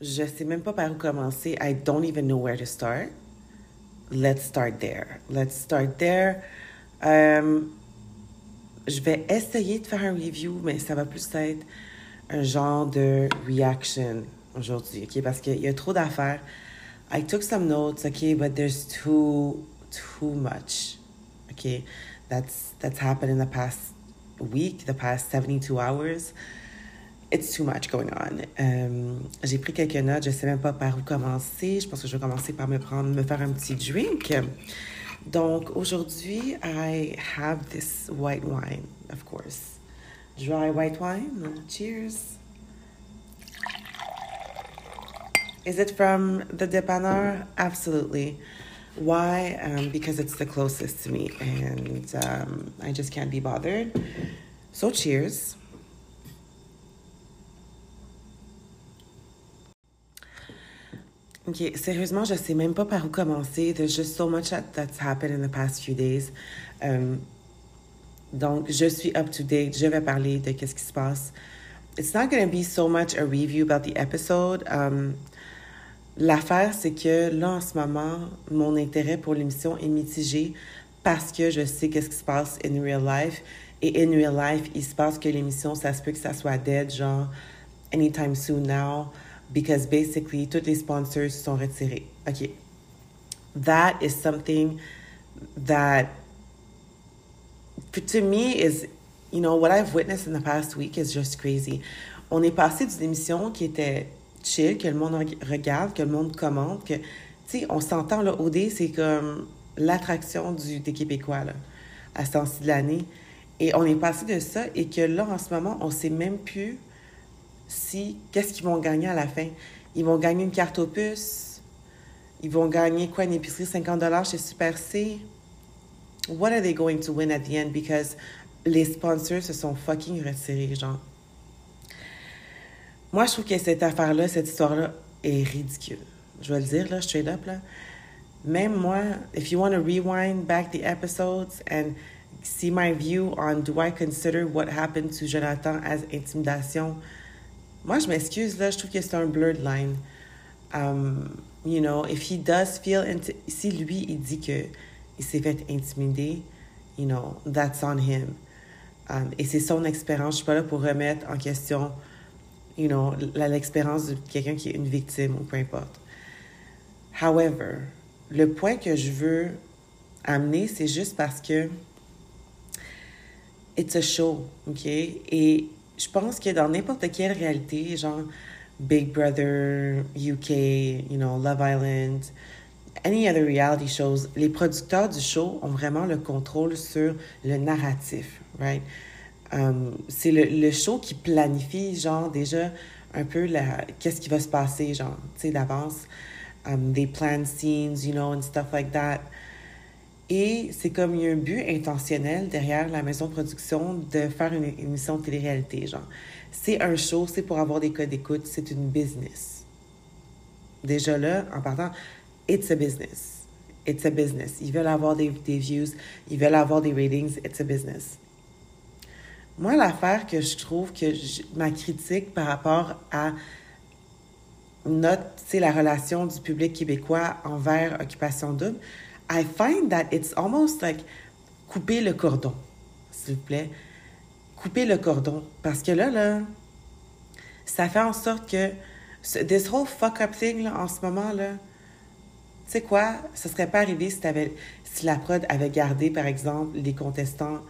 Je sais même pas par où commencer. I don't even know where to start. Let's start there. Let's start there. Euh, je vais essayer de faire un review, mais ça va plus être un genre de reaction aujourd'hui, OK? Parce qu'il y a trop d'affaires. I took some notes, OK, but there's too, too much, OK? That's, that's happened in the past week, the past 72 hours. It's too much going on. Um, j'ai pris quelques notes, je sais même pas par où commencer. Je pense que je vais commencer par me prendre, me faire un petit drink. Donc aujourd'hui, I have this white wine, of course. Dry white wine. Cheers. Is it from the Dépanneur? Absolutely. Why? Um, because it's the closest to me and um, I just can't be bothered. So, cheers. Ok, sérieusement, je sais même pas par où commencer. There's just so much that's happened in the past few days. Um, donc, je suis up to date. Je vais parler de qu'est-ce qui se passe. It's not going to be so much a review about the episode. Um, L'affaire, c'est que là, en ce moment, mon intérêt pour l'émission est mitigé parce que je sais qu'est-ce qui se passe in real life. Et in real life, il se passe que l'émission, ça se peut que ça soit dead, genre anytime soon now, because basically, tous les sponsors sont retirés. OK. That is something that, to me, is, you know, what I've witnessed in the past week is just crazy. On est passé d'une émission qui était chill, que le monde regarde, que le monde commente, que, tu sais, on s'entend, là, OD, c'est comme l'attraction des Québécois, là, à ce temps-ci de l'année. Et on est passé de ça et que là, en ce moment, on sait même plus si, qu'est-ce qu'ils vont gagner à la fin? Ils vont gagner une carte opus. Ils vont gagner quoi, une épicerie 50 chez Super C. What are they going to win at the end? Because les sponsors se sont fucking retirés, genre. Moi, je trouve que cette affaire-là, cette histoire-là, est ridicule. Je vais le dire, là, straight up, là. Même moi, if you want to rewind back the episodes and see my view on do I consider what happened to Jonathan as intimidation, moi, je m'excuse, là, je trouve que c'est un blurred line. Um, you know, if he does feel, si lui, il dit que il s'est fait intimider, you know, that's on him. Um, et c'est son expérience. Je suis pas là pour remettre en question you know, l'expérience de quelqu'un qui est une victime ou peu importe. However, le point que je veux amener, c'est juste parce que it's a show, OK? Et je pense que dans n'importe quelle réalité, genre Big Brother, UK, you know, Love Island, any other reality shows, les producteurs du show ont vraiment le contrôle sur le narratif, right? Um, c'est le, le, show qui planifie, genre, déjà un peu la, qu'est-ce qui va se passer, genre, tu sais, d'avance. Um, des plan scenes, you know, and stuff like that. Et c'est comme il y a un but intentionnel derrière la maison de production de faire une, émission de télé-réalité, genre. C'est un show, c'est pour avoir des codes d'écoute, c'est une business. Déjà là, en partant, it's a business. It's a business. Ils veulent avoir des, views, ils veulent avoir des ratings, it's a business. Moi, l'affaire que je trouve que ma critique par rapport à notre, c'est la relation du public québécois envers Occupation Double, I find that it's almost like couper le cordon, s'il vous plaît. Couper le cordon. Parce que là, là, ça fait en sorte que this whole fuck-up thing, là, en ce moment, là, tu sais quoi, ça serait pas arrivé si, si la prod avait gardé, par exemple, les contestants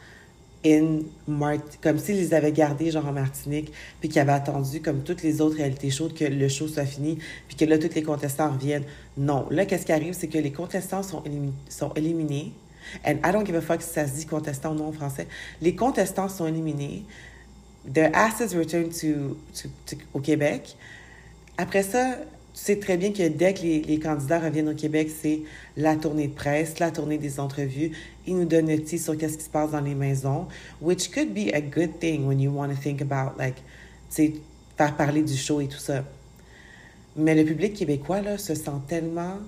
in Mart comme s'ils les avaient gardés genre en Martinique, puis qu'ils avaient attendu comme toutes les autres réalités chaudes que le show soit fini, puis que là tous les contestants reviennent. Non, là qu'est-ce qui arrive, c'est que les contestants sont, sont éliminés. And I don't give a fuck si ça se dit contestant ou non en français. Les contestants sont éliminés. The asses return to, to, au Québec. Après ça, tu sais très bien que dès que les, candidats reviennent au Québec, c'est la tournée de presse, la tournée des entrevues. Ils nous donnent le titre sur qu'est-ce qui se passe dans les maisons, which could be a good thing when you want to think about, like, tu faire parler du show et tout ça. Mais le public québécois, là, se sent tellement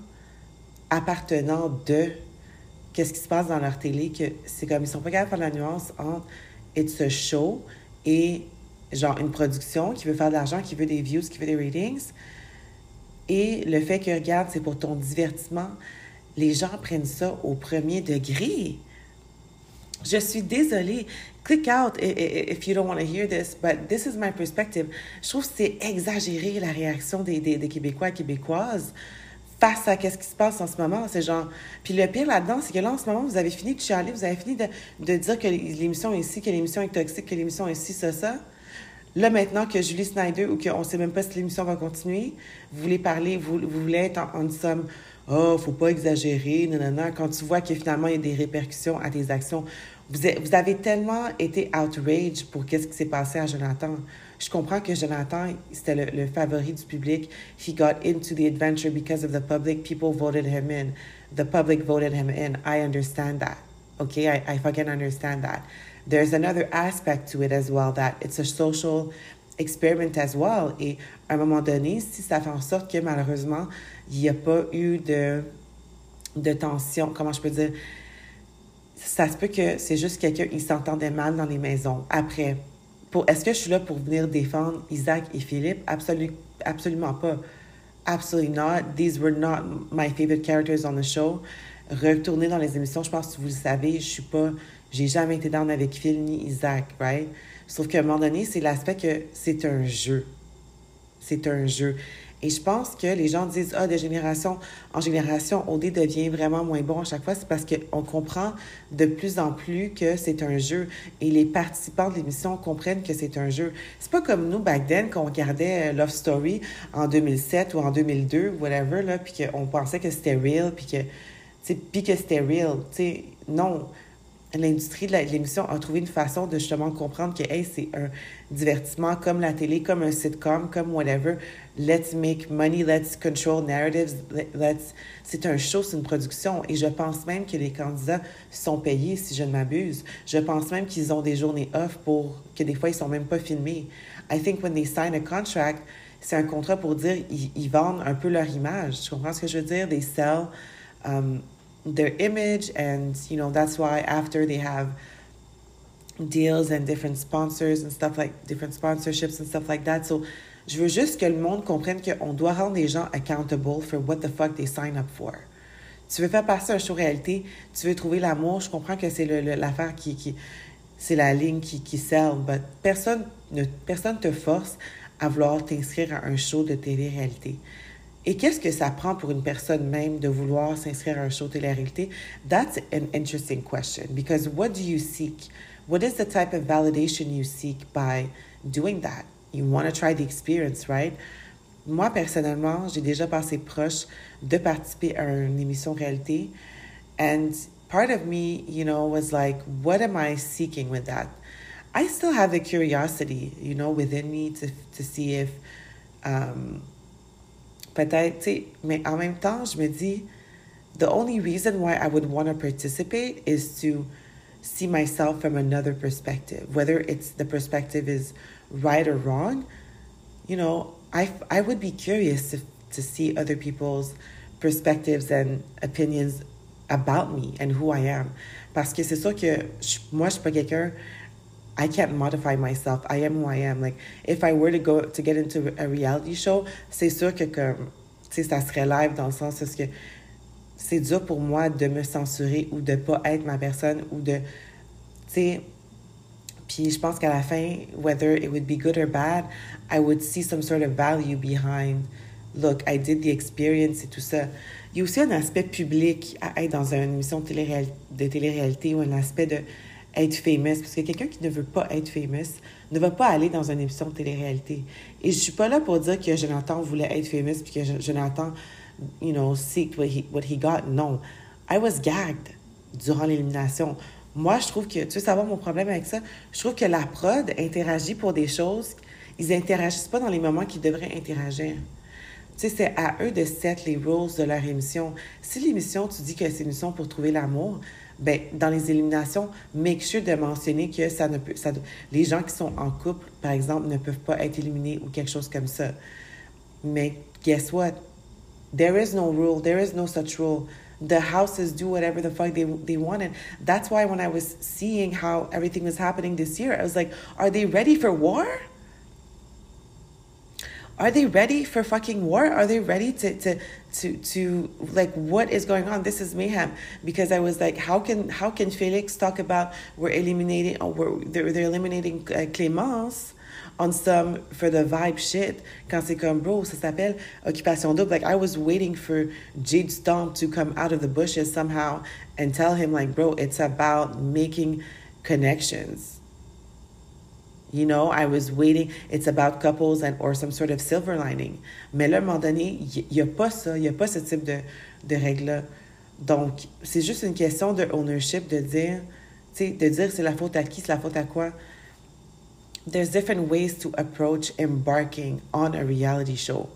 appartenant de qu'est-ce qui se passe dans leur télé que c'est comme ils sont pas capables de faire la nuance entre it's a show et genre une production qui veut faire de l'argent, qui veut des views, qui veut des ratings Et le fait que, regarde, c'est pour ton divertissement, les gens prennent ça au premier degré. Je suis désolée. Click out if you don't want to hear this, but this is my perspective. Je trouve que c'est exagéré la réaction des, des, Québécois et Québécoises face à qu'est-ce qui se passe en ce moment. C'est genre. Puis le pire là-dedans, c'est que là, en ce moment, vous avez fini de chialer, vous avez fini de, de dire que l'émission est ici, que l'émission est toxique, que l'émission est ici, ça, ça. Là, maintenant que Julie Snyder, ou qu'on ne sait même pas si l'émission va continuer, vous voulez parler, vous, vous voulez être en, somme, oh, faut pas exagérer, nanana, quand tu vois que finalement, il y a des répercussions à tes actions. Vous, avez tellement été outraged pour qu'est-ce qui s'est passé à Jonathan. Je comprends que Jonathan, c'était le, le, favori du public. He got into the adventure because of the public. People voted him in. The public voted him in. I understand that. Okay, I, I fucking understand that. There's another aspect to it as well that it's a social experiment as well. Et à un moment donné, si ça fait en sorte que malheureusement, il n'y a pas eu de, de tension, comment je peux dire, ça se peut que c'est juste quelqu'un, il s'entendait mal dans les maisons. Après, est-ce que je suis là pour venir défendre Isaac et Philippe? Absolument, absolument pas. Absolutely not. These were not my favorite characters on the show. Retourner dans les émissions, je pense que vous le savez, je suis pas, j'ai jamais été down avec Phil ni Isaac, right? Sauf qu'à un moment donné, c'est l'aspect que c'est un jeu. C'est un jeu. Et je pense que les gens disent, ah, de génération en génération, OD devient vraiment moins bon à chaque fois. C'est parce qu'on comprend de plus en plus que c'est un jeu. Et les participants de l'émission comprennent que c'est un jeu. C'est pas comme nous, back then, qu'on regardait euh, Love Story en 2007 ou en 2002, whatever, là, puis qu'on pensait que c'était real, puis que, puis que c'était real. sais, non l'industrie de l'émission a trouvé une façon de justement comprendre que hey, c'est un divertissement comme la télé, comme un sitcom, comme whatever. Let's make money, let's control narratives, let's. C'est un show, c'est une production. Et je pense même que les candidats sont payés, si je ne m'abuse. Je pense même qu'ils ont des journées off pour que des fois ils sont même pas filmés. I think when they sign a contract, c'est un contrat pour dire ils, ils, vendent un peu leur image. Tu comprends ce que je veux dire? They sell. Um, their image and you know that's why after they have deals and different sponsors and stuff like different sponsorships and stuff like that. So je veux juste que le monde comprenne qu'on doit rendre les gens accountable for what the fuck they sign up for. Tu veux faire passer un show réalité tu veux trouver l'amour je comprends que c'est l'affaire qui, qui c'est la ligne qui, qui sert but personne ne personne te force à vouloir t'inscrire à un show de télé-réalité Et qu'est-ce que ça prend pour une personne même de vouloir s'inscrire à un show télé-réalité? That's an interesting question because what do you seek? What is the type of validation you seek by doing that? You want to try the experience, right? Moi, personnellement, j'ai déjà passé proche de participer à une émission réalité. And part of me, you know, was like, what am I seeking with that? I still have the curiosity, you know, within me to, to see if um, peut-être, tu mais en même temps, je me dis, the only reason why I would want to participate is to see myself from another perspective, whether it's the perspective is right or wrong. You know, I, I would be curious to, to see other people's perspectives and opinions about me and who I am. Parce que c'est sûr que je, moi, je suis pas quelqu'un I can't modify myself. I am who I am. Like, if I were to go to get into a reality show, c'est sûr que ça serait live dans le sens parce que c'est dur pour moi de me censurer ou de pas être ma personne ou de, tu sais, puis je pense qu'à la fin, whether it would be good or bad, I would see some sort of value behind, look, I did the experience et tout ça. Il y a aussi un aspect public à être dans une émission de télé-réalité ou un aspect de être famous, parce que quelqu'un qui ne veut pas être famous ne va pas aller dans une émission de télé-réalité. Et je suis pas là pour dire que Jonathan voulait être famous puis que Jonathan, you know, seek what he, what he got. Non. I was gagged durant l'élimination. Moi, je trouve que, tu veux savoir mon problème avec ça? Je trouve que la prod interagit pour des choses, ils interagissent pas dans les moments qu'ils devraient interagir. Tu sais, c'est à eux de set les rules de leur émission. Si l'émission, tu dis que c'est une émission pour trouver l'amour, ben, dans les éliminations, make sure de mentionner que ça ne peut, les gens qui sont en couple, par exemple, ne peuvent pas être éliminés ou quelque chose comme ça. Mais guess what? There is no rule. There is no such rule. The houses do whatever the fuck they, they wanted. That's why when I was seeing how everything was happening this year, I was like, are they ready for war? Are they ready for fucking war? Are they ready to to to to like what is going on? This is mayhem. Because I was like, how can how can Felix talk about we're eliminating or we're they're, they're eliminating uh, Clémence on some for the vibe shit quand c'est comme bro ça s'appelle occupation double like I was waiting for Jade Stomp to come out of the bushes somehow and tell him like bro it's about making connections you know, I was waiting. It's about couples and or some sort of silver lining. Mais là, à un moment donné, il n'y a pas ça. Il n'y a pas ce type de, de règle-là. Donc, c'est juste une question de ownership, de dire, tu sais, de dire c'est la faute à qui, c'est la faute à quoi. There's different ways to approach embarking on a reality show.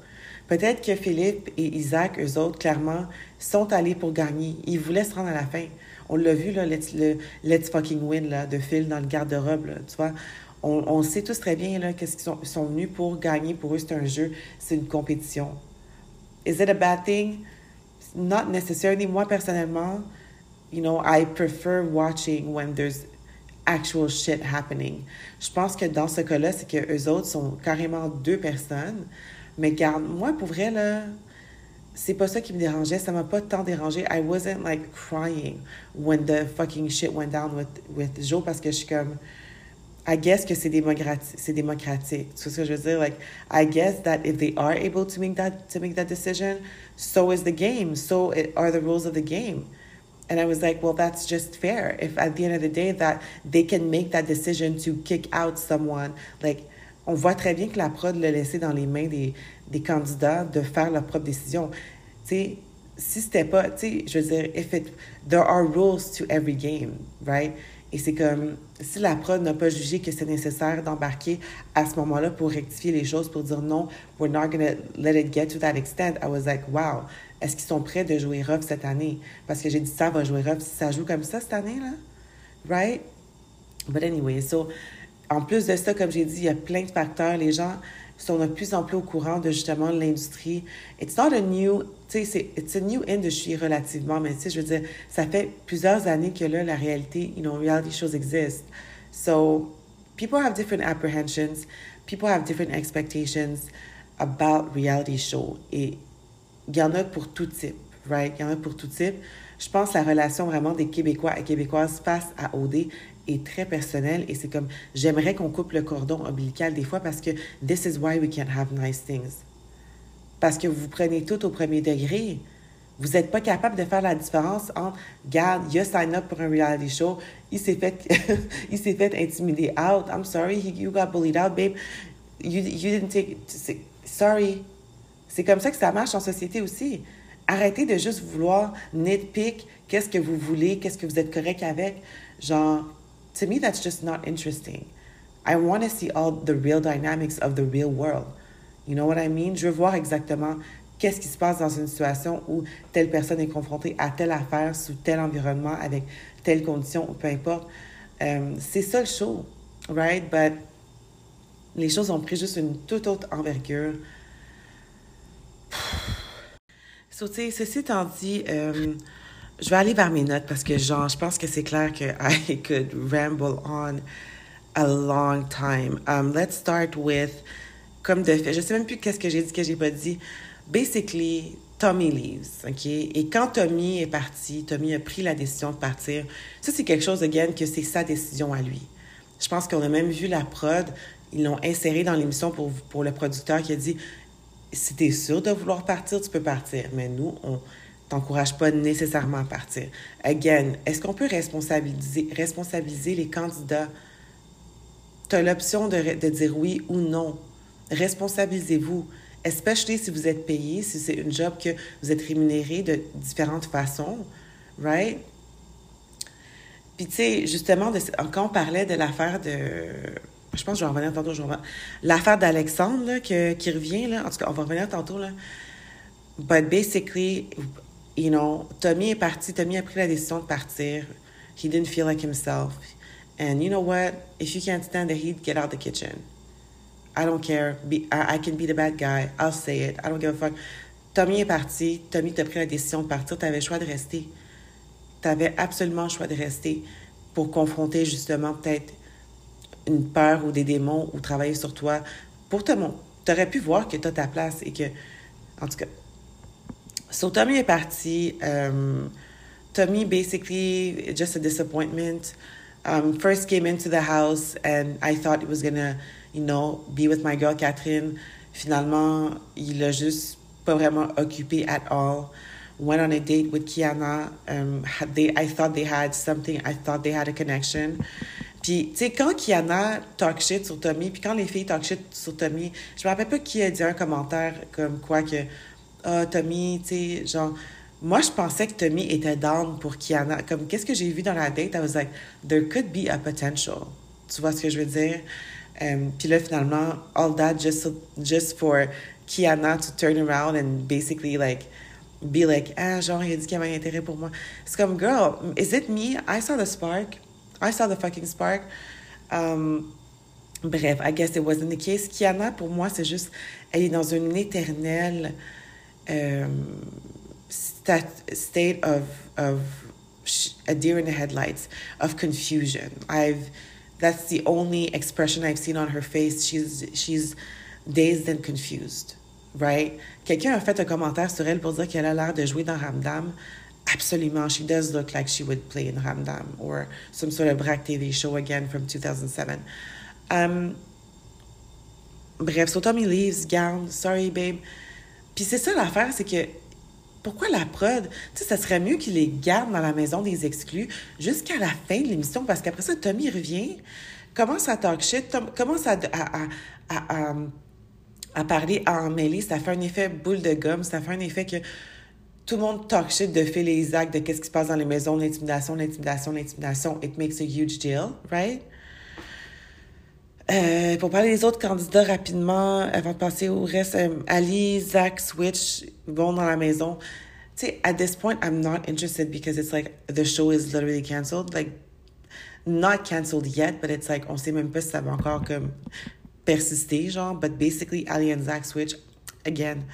Peut-être que Philippe et Isaac, eux autres, clairement, sont allés pour gagner. Ils voulaient se rendre à la fin. On l'a vu, là, let's, le Let's Fucking Win, là, de Phil dans le garde-robe, tu vois on, sait tous très bien qu'est-ce qu'ils sont, sont venus pour gagner. Pour eux, c'est un jeu, c'est une compétition. Is it a bad thing? Not necessarily. Moi, personnellement, you know, I prefer watching when there's actual shit happening. Je pense que dans ce cas-là, c'est que eux autres sont carrément deux personnes. Mais garde, moi, pour vrai, là, c'est pas ça qui me dérangeait. Ça m'a pas tant dérangé. I wasn't like crying when the fucking shit went down with, with Joe parce que je suis comme I guess que c'est démocratique, c'est démocratique. C'est ce que je veux dire. Like, I guess that if they are able to make that to make that decision, so is the game. So it, are the rules of the game. And I was like, well, that's just fair. If at the end of the day that they can make that decision to kick out someone, like, on voit très bien que la prod l'a laissé dans les mains des, des candidats de faire leur propre décision. Tu sais, si c'était pas, tu sais, je veux dire, if it, there are rules to every game, right? Et c'est comme, si la prod n'a pas jugé que c'est nécessaire d'embarquer à ce moment-là pour rectifier les choses, pour dire non, we're not to let it get to that extent, I was like, wow, est-ce qu'ils sont prêts de jouer rough cette année? Parce que j'ai dit, ça va jouer rough. Si ça joue comme ça cette année, là, right? But anyway, so, en plus de ça, comme j'ai dit, il y a plein de facteurs. Les gens sont de plus en plus au courant de justement l'industrie. It's not a new, tu sais, it's a new industry relativement, mais tu je veux dire, ça fait plusieurs années que là, la réalité, you know, reality shows exist. So, people have different apprehensions, people have different expectations about reality show. Et il y en a pour tout type, right? Il y en a pour tout type. Je pense que la relation vraiment des Québécois et Québécoises face à OD est très personnel et c'est comme j'aimerais qu'on coupe le cordon ombilical des fois parce que this is why we can't have nice things. Parce que vous prenez tout au premier degré. Vous n'êtes pas capable de faire la différence entre, garde, il a sign up pour un reality show, il s'est fait, il s'est fait intimider out. I'm sorry, you got bullied out, babe. You, you didn't take, sorry. C'est comme ça que ça marche en société aussi. Arrêtez de juste vouloir nitpick qu'est-ce que vous voulez, qu'est-ce que vous êtes correct avec. Genre, to me, that's just not interesting. I want to see all the real dynamics of the real world. You know what I mean? Je veux voir exactement qu'est-ce qui se passe dans une situation où telle personne est confrontée à telle affaire, sous tel environnement, avec telle condition, ou peu importe. Um, c'est ça le show, right? But les choses ont pris juste une toute autre envergure. So, ceci étant dit, um, je vais aller vers mes notes parce que, genre, je pense que c'est clair que I could ramble on a long time. Um, let's start with, comme de fait, je sais même plus qu'est-ce que j'ai dit, que j'ai pas dit. Basically, Tommy leaves, OK? Et quand Tommy est parti, Tommy a pris la décision de partir. Ça, c'est quelque chose, again, que c'est sa décision à lui. Je pense qu'on a même vu la prod, ils l'ont inséré dans l'émission pour, pour le producteur qui a dit si t'es sûr de vouloir partir, tu peux partir. Mais nous, on t'encourage pas nécessairement à partir. Again, est-ce qu'on peut responsabiliser, responsabiliser les candidats? Tu as l'option de, de, dire oui ou non. Responsabilisez-vous. Especially si vous êtes payé, si c'est une job que vous êtes rémunéré de différentes façons, right? Puis, tu sais, justement, quand on parlait de l'affaire de. Je pense que je vais revenir tantôt. L'affaire d'Alexandre, qui revient, là. En tout cas, on va revenir tantôt, là. But basically, you know, Tommy est parti. Tommy a pris la décision de partir. He didn't feel like himself. And you know what? If you can't stand the heat, get out the kitchen. I don't care. Be, I, I, can be the bad guy. I'll say it. I don't give a fuck. Tommy est parti. Tommy t'a pris la décision de partir. Tu avais le choix de rester. Tu avais absolument le choix de rester pour confronter justement peut-être une peur ou des démons ou travailler sur toi pour te, t'aurais pu voir que t'as ta place et que, en tout cas. So, Tommy est parti. Um, Tommy, basically, just a disappointment. Um, first came into the house and I thought it was gonna, you know, be with my girl Catherine. Finalement, il a juste pas vraiment occupé at all. Went on a date with Kiana. Um, they, I thought they had something. I thought they had a connection. Puis, tu sais, quand Kiana talk shit sur Tommy, puis quand les filles talk shit sur Tommy, je me rappelle pas qui a dit un commentaire comme quoi que, ah, oh, Tommy, tu sais, genre, moi, je pensais que Tommy était down pour Kiana. Comme, qu'est-ce que j'ai vu dans la date? I was like, there could be a potential. Tu vois ce que je veux dire? Um, puis là, finalement, all that just, just for Kiana to turn around and basically, like, be like, ah, genre, il a dit qu'il avait un intérêt pour moi. C'est comme, girl, is it me? I saw the spark. I saw the fucking spark. Um, bref, I guess it wasn't the case. Kiana, pour moi, c'est juste, elle est dans une éternelle um, stat, state of, of a deer in the headlights, of confusion. I've, that's the only expression I've seen on her face. She's, she's dazed and confused, right? Quelqu'un a fait un commentaire sur elle pour dire qu'elle a l'air de jouer dans Ramdam. Absolument. She does look like she would play in Ramdam or some sort of Brack TV show again from 2007. Um, bref, so Tommy leaves, gown, sorry babe. Puis c'est ça l'affaire, c'est que pourquoi la prod? Tu sais, ça serait mieux qu'il les garde dans la maison des exclus jusqu'à la fin de l'émission parce qu'après ça, Tommy revient, commence à talk shit, Tom, commence à, à, à, à, à parler en mêlée. Ça fait un effet boule de gomme, ça fait un effet que tout le monde talk shit de Phil et Isaac, de qu'est-ce qui se passe dans les maisons, l'intimidation, l'intimidation, l'intimidation. It makes a huge deal, right? Euh, pour parler des autres candidats rapidement, avant de passer au reste, euh, Ali, Zach, Switch vont dans la maison. Tu sais, at this point, I'm not interested because it's like the show is literally canceled. Like, not canceled yet, but it's like, on sait même pas si ça va encore comme persister, genre. But basically, Ali and Zach Switch, again,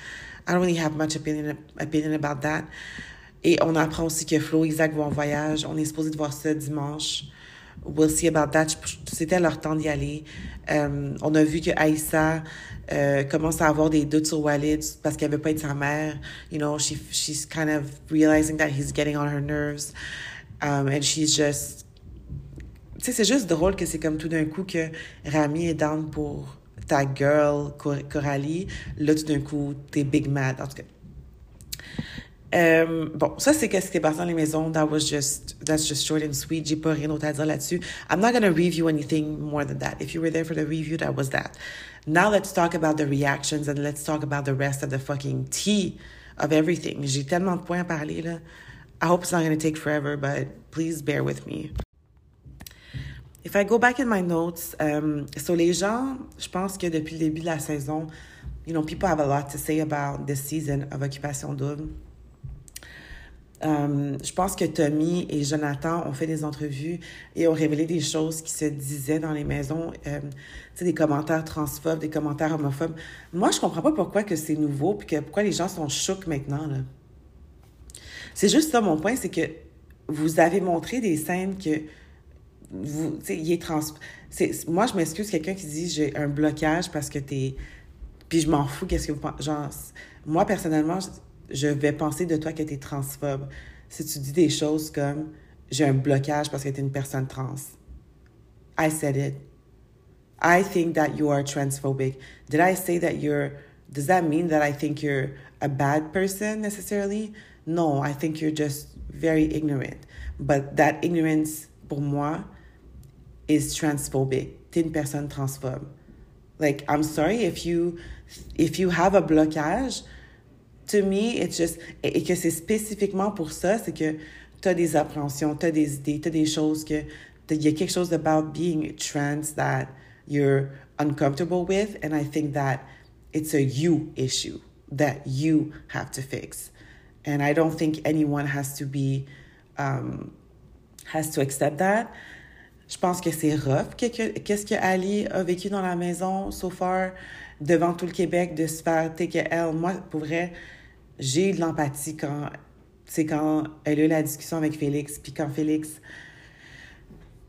I don't really have much opinion, opinion about that. Et on apprend aussi que Flo et Zach vont en voyage. On est supposé de voir ça dimanche. We'll see about that. C'était leur temps d'y aller. Um, on a vu que Aïssa euh, commence à avoir des doutes sur Walid parce qu'elle veut pas être sa mère. You know, she, she's kind of realizing that he's getting on her nerves. Um, and she's just... Tu sais, c'est juste drôle que c'est comme tout d'un coup que Rami est down pour ta girl Coralie, là tout d'un coup, t'es big mad. En tout cas. Euh, bon, ça c'est qu'est-ce qui est passé dans les maisons. That was just, that's just short and sweet. J'ai pas rien d'autre à dire là-dessus. I'm not gonna review anything more than that. If you were there for the review, that was that. Now let's talk about the reactions and let's talk about the rest of the fucking tea of everything. J'ai tellement de points à parler là. I hope it's not gonna take forever, but please bear with me. If I go back in my notes, um, so les gens, je pense que depuis le début de la saison, you know, people have a lot to say about this season of Occupation Double. Um, je pense que Tommy et Jonathan ont fait des entrevues et ont révélé des choses qui se disaient dans les maisons, tu sais, des commentaires transphobes, des commentaires homophobes. Moi, je comprends pas pourquoi que c'est nouveau puis que pourquoi les gens sont chocs maintenant. C'est juste ça mon point, c'est que vous avez montré des scènes que vous, il est trans. moi, je m'excuse, quelqu'un qui dit j'ai un blocage parce que t'es. Puis je m'en fous, qu'est-ce que vous pensez. Moi, personnellement, je vais penser de toi que t'es transphobe. Si tu dis des choses comme j'ai un blocage parce que t'es une personne trans. I said it. I think that you are transphobic. Did I say that you're. Does that mean that I think you're a bad person necessarily? No, I think you're just very ignorant. But that ignorance, pour moi, is transphobic. T'es une personne transphobe. Like, I'm sorry if you, if you have a blocage. To me, it's just, et que c'est spécifiquement pour ça, c'est que t'as des appréhensions, t'as des idées, t'as des choses que, il y a quelque chose about being trans that you're uncomfortable with. And I think that it's a you issue that you have to fix. And I don't think anyone has to be, um, has to accept that. Je pense que c'est rough. Qu'est-ce que Ali a vécu dans la maison so far, devant tout le Québec, de se faire elle. Moi, pour vrai, j'ai de l'empathie quand, quand elle a eu la discussion avec Félix, puis quand Félix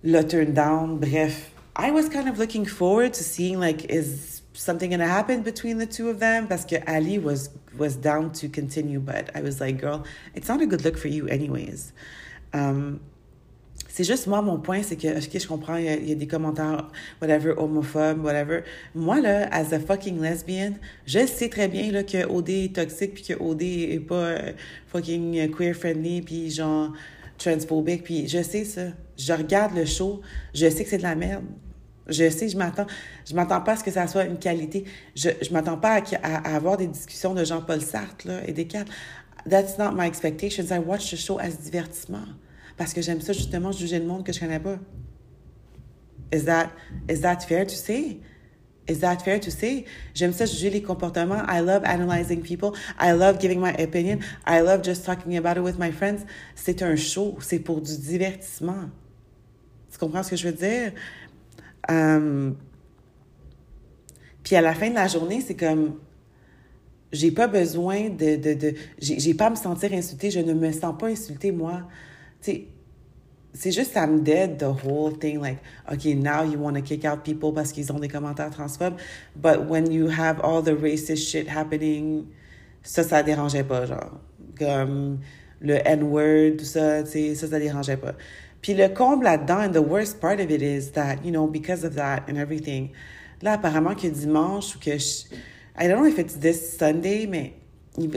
l'a turn down. Bref, I was kind of looking forward to seeing, like, is something gonna happen between the two of them? Parce que Ali was was down to continue, but I was like, girl, it's not a good look for you anyways. Um, c'est juste moi, mon point, c'est que, ok, je comprends, il y, a, des commentaires, whatever, homophobes, whatever. Moi, là, as a fucking lesbian, je sais très bien, là, que OD est toxique, puis que OD est pas euh, fucking queer-friendly, puis genre transphobique, puis je sais ça. Je regarde le show, je sais que c'est de la merde. Je sais, je m'attends, je m'attends pas à ce que ça soit une qualité. Je, je m'attends pas à, à, avoir des discussions de Jean-Paul Sartre, là, et des cadres. That's not my expectations. I watch the show as divertissement. Parce que j'aime ça, justement, juger le monde que je connais pas. Is that, is that fair to say? Is that fair to say? J'aime ça juger les comportements. I love analyzing people. I love giving my opinion. I love just talking about it with my friends. C'est un show. C'est pour du divertissement. Tu comprends ce que je veux dire? Um, puis à la fin de la journée, c'est comme j'ai pas besoin de, de, de j'ai pas à me sentir insultée, je ne me sens pas insultée moi. Tu c'est juste ça me dead the whole thing like okay now you want to kick out people parce qu'ils ont des commentaires transphobes but when you have all the racist shit happening ça ça dérangeait pas genre. Comme le n-word tout ça tu sais ça ça dérangeait pas. Puis le comble là-dedans, and the worst part of it is that, you know, because of that and everything, là, apparemment que dimanche ou que... Je, I don't know if it's this Sunday, mais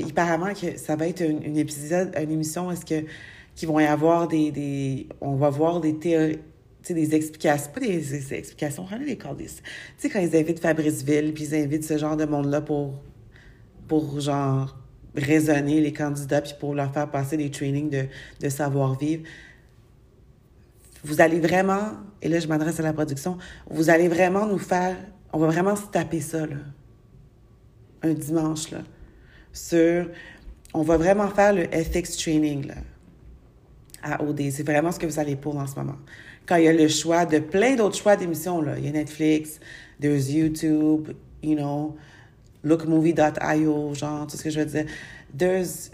apparemment que ça va être un épisode, une émission est-ce que qui vont y avoir des. On va voir des théories des explications, pas des, explications? Tu sais, quand ils invitent Fabrice Ville, puis ils invitent ce genre de monde-là pour, pour, genre, raisonner les candidats, puis pour leur faire passer des trainings de, de savoir-vivre vous allez vraiment, et là je m'adresse à la production, vous allez vraiment nous faire, on va vraiment se taper ça, là, un dimanche, là, sur, on va vraiment faire le ethics training, là, C'est vraiment ce que vous allez pour en ce moment. Quand il y a le choix de plein d'autres choix d'émissions, là, il y a Netflix, there's YouTube, you know, lookmovie.io, genre, tout ce que je veux dire. There's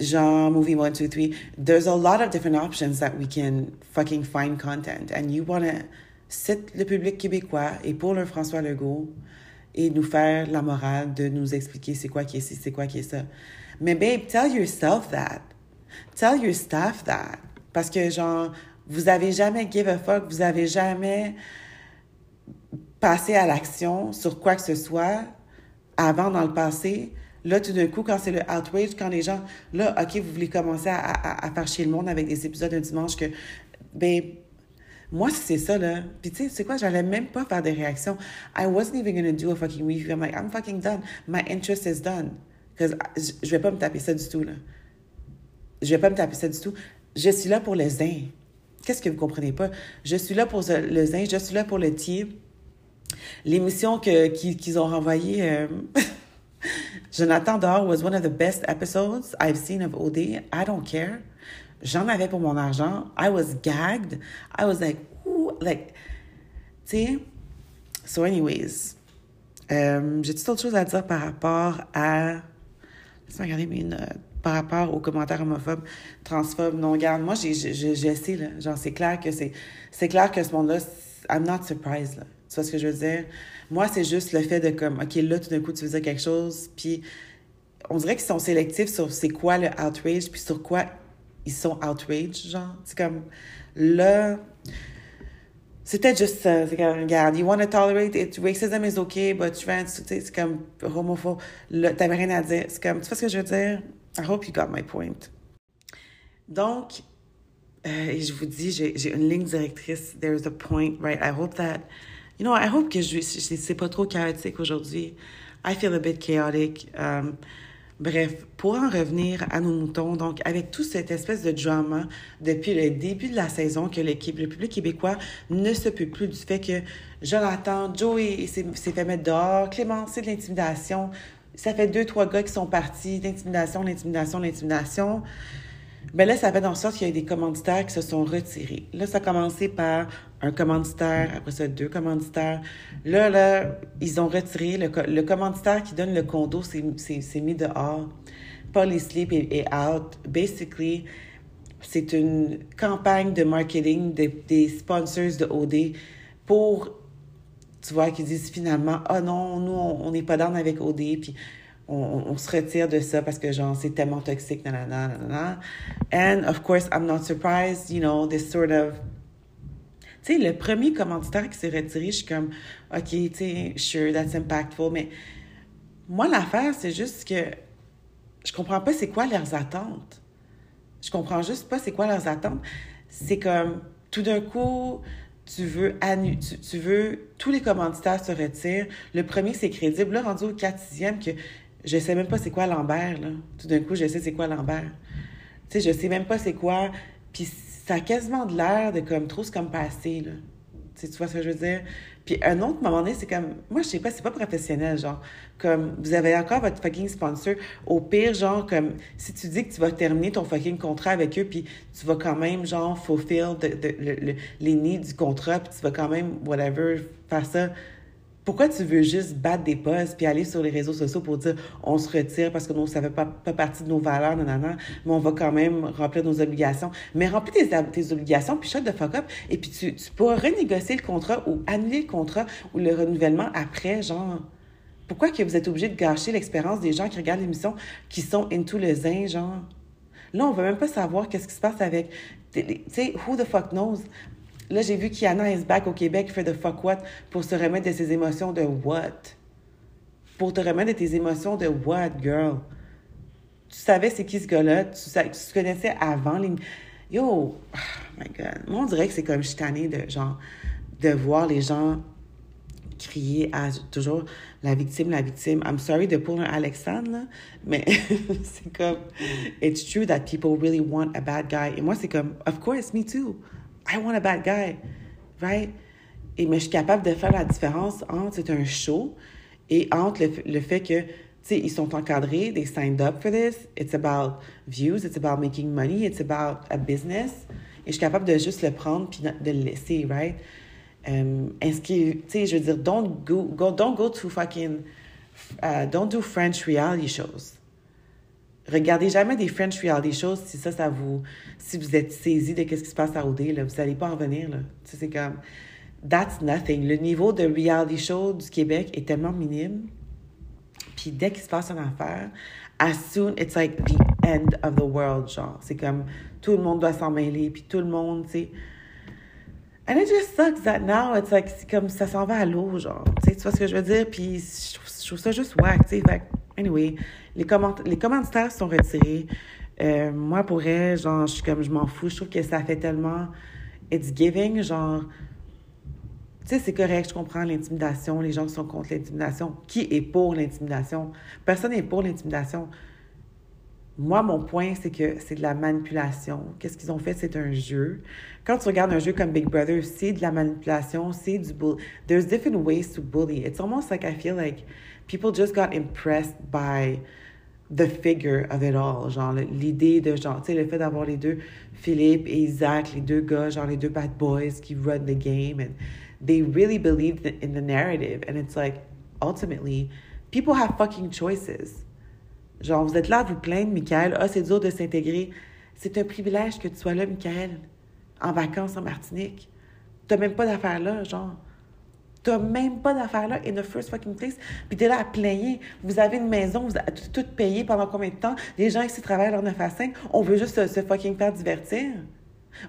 genre movie one two three. There's a lot of different options that we can fucking find content. And you want to le public québécois et pour le François Legault et nous faire la morale de nous expliquer c'est quoi qui est ci c'est quoi qui est ça. Mais babe tell yourself that tell your staff that parce que genre vous avez jamais give a fuck vous avez jamais passé à l'action sur quoi que ce soit avant dans le passé Là, tout d'un coup, quand c'est le outrage, quand les gens, là, OK, vous voulez commencer à, à, à faire chier le monde avec des épisodes un dimanche que, ben, moi, c'est ça, là. Puis, tu sais, c'est quoi? J'allais même pas faire des réactions. I wasn't even gonna do a fucking review. I'm like, I'm fucking done. My interest is done. Because je vais pas me taper ça du tout, là. Je vais pas me taper ça du tout. Je suis là pour le zin. Qu'est-ce que vous comprenez pas? Je suis là pour le zin, je suis là pour le tir. L'émission qu'ils ont renvoyée... Euh... Jonathan Dore was one of the best episodes I've seen of OD. I don't care. J'en avais pour mon argent. I was gagged. I was like, ooh, like, tu sais? So, anyways, euh, j'ai toute autre chose à dire par rapport à. Laisse-moi regarder mes notes. Par rapport aux commentaires homophobes, transphobes, non, garde. Moi, j'ai, j'ai, là. Genre, c'est clair que c'est, c'est clair que ce monde-là, I'm not surprised, là. Tu vois ce que je veux dire? Moi, c'est juste le fait de comme, OK, là, tout d'un coup, tu veux dire quelque chose, puis on dirait qu'ils sont sélectifs sur c'est quoi le outrage, puis sur quoi ils sont outrage, genre. C'est comme, là, c'est peut-être juste ça. C'est comme, regarde, you want to tolerate it, racism is okay, but trans, c'est comme homophobe. Là, t'avais rien à dire. C'est comme, tu vois ce que je veux dire? I hope you got my point. Donc, euh, je vous dis, j'ai une ligne directrice. There's a point, right? I hope that you know, I hope que je, c'est pas trop chaotique aujourd'hui. I feel a bit chaotic. Um, bref, pour en revenir à nos moutons, donc avec tout cette espèce de drama depuis le début de la saison que l'équipe, le public québécois ne se peut plus du fait que Jonathan, Joey s'est fait mettre dehors, Clément, c'est de l'intimidation. Ça fait deux, trois gars qui sont partis, l'intimidation, l'intimidation, l'intimidation. Ben là, ça fait en sorte qu'il y a des commanditaires qui se sont retirés. Là, ça a commencé par un commanditaire, après ça, deux commanditaires. Là, là, ils ont retiré le, commanditaire qui donne le condo, c'est mis dehors. Polysleep est, est out. Basically, c'est une campagne de marketing des sponsors de OD pour tu vois, qui disent finalement, ah oh non, nous, on n'est pas dans avec OD, puis on, on, se retire de ça parce que, genre, c'est tellement toxique, nanana, nanana. And, of course, I'm not surprised, you know, this sort of... Tu sais, le premier commanditaire qui s'est retiré, je suis comme, OK, tu sais, sure, that's impactful, mais moi, l'affaire, c'est juste que je comprends pas c'est quoi leurs attentes. Je comprends juste pas c'est quoi leurs attentes. C'est comme, tout d'un coup, tu veux, tu, tu, veux, tous les commanditaires se retirent. Le premier, c'est crédible. Là, rendu au 4 sixième, que je sais même pas c'est quoi Lambert. Tout d'un coup, je sais c'est quoi Lambert. Tu sais, je sais même pas c'est quoi. Puis ça a quasiment de l'air de comme trop se comme passer, là. Tu, tu vois ce que je veux dire? Puis un autre moment donné, c'est comme, moi, je sais pas, c'est pas professionnel, genre, comme, vous avez encore votre fucking sponsor. Au pire, genre, comme, si tu dis que tu vas terminer ton fucking contrat avec eux, puis tu vas quand même, genre, fulfill les nids du contrat, puis tu vas quand même, whatever, faire ça pourquoi tu veux juste battre des postes puis aller sur les réseaux sociaux pour dire on se retire parce que nous, ça fait pas, partie de nos valeurs, nanana, mais on va quand même remplir nos obligations. Mais remplis tes, obligations, puis shut the fuck up, et puis tu, tu pourras renégocier le contrat ou annuler le contrat ou le renouvellement après, genre. Pourquoi que vous êtes obligé de gâcher l'expérience des gens qui regardent l'émission, qui sont into le zin, genre? Là, on veut même pas savoir qu'est-ce qui se passe avec... Tu sais, who the fuck knows? Là, j'ai vu qu'Anna is back au Québec, fait de fuck what pour se remettre de ses émotions de what? Pour te remettre de tes émotions de what, girl? Tu savais c'est qui ce gars-là? Tu, tu connaissais avant les... Yo! Oh my God. Moi, on dirait que c'est comme je de, genre, de voir les gens crier à toujours la victime, la victime. I'm sorry de pour un Alexandre, là, mais c'est comme... It's true that people really want a bad guy. Et moi, c'est comme, of course, me too. I want a bad guy, right? Et mais je suis capable de faire la différence entre c'est un show et entre le, le fait que, tu sais, ils sont encadrés, they signed up for this, it's about views, it's about making money, it's about a business. Et je suis capable de juste le prendre puis de le laisser, right? Um, est-ce que, tu sais, je veux dire, don't go, go, don't go to fucking, uh, don't do French reality shows regardez jamais des French reality shows si ça, ça vous... Si vous êtes saisi de ce qui se passe à OD, vous n'allez pas en venir, là. c'est comme... That's nothing. Le niveau de reality show du Québec est tellement minime. Puis dès qu'il se passe une affaire, as soon, it's like the end of the world, genre. C'est comme tout le monde doit s'en mêler, puis tout le monde, tu sais... And it just sucks that now, it's like, c'est comme ça s'en va à l'eau, genre. Tu sais, vois ce que je veux dire? Puis je trouve, ça juste whack, tu sais. anyway, les, comment les sont retirés. Euh, moi, pour elle, genre, je suis comme, je m'en fous. Je trouve que ça fait tellement. It's giving, genre. Tu sais, c'est correct, je comprends l'intimidation. Les gens sont contre l'intimidation. Qui est pour l'intimidation? Personne n'est pour l'intimidation. Moi, mon point, c'est que c'est de la manipulation. Qu'est-ce qu'ils ont fait? C'est un jeu. Quand tu regardes un jeu comme Big Brother, c'est de la manipulation, c'est du bull. There's different ways to bully. It's almost like I feel like people just got impressed by the figure of it all. Genre, l'idée de, genre, tu sais, le fait d'avoir les deux, Philippe et Isaac, les deux gars, genre, les deux bad boys qui run the game. And they really believed in the narrative. And it's like, ultimately, people have fucking choices. Genre, vous êtes là vous plaindre, Michael. Ah, c'est dur de s'intégrer. C'est un privilège que tu sois là, Michael, en vacances en Martinique. T'as même pas d'affaires là, genre. T'as même pas d'affaires là in the first fucking place. Puis t'es là à plaigner. Vous avez une maison, vous avez tout payé pendant combien de temps? Les gens ici travaillent leur 9 à 5. On veut juste se, fucking faire divertir.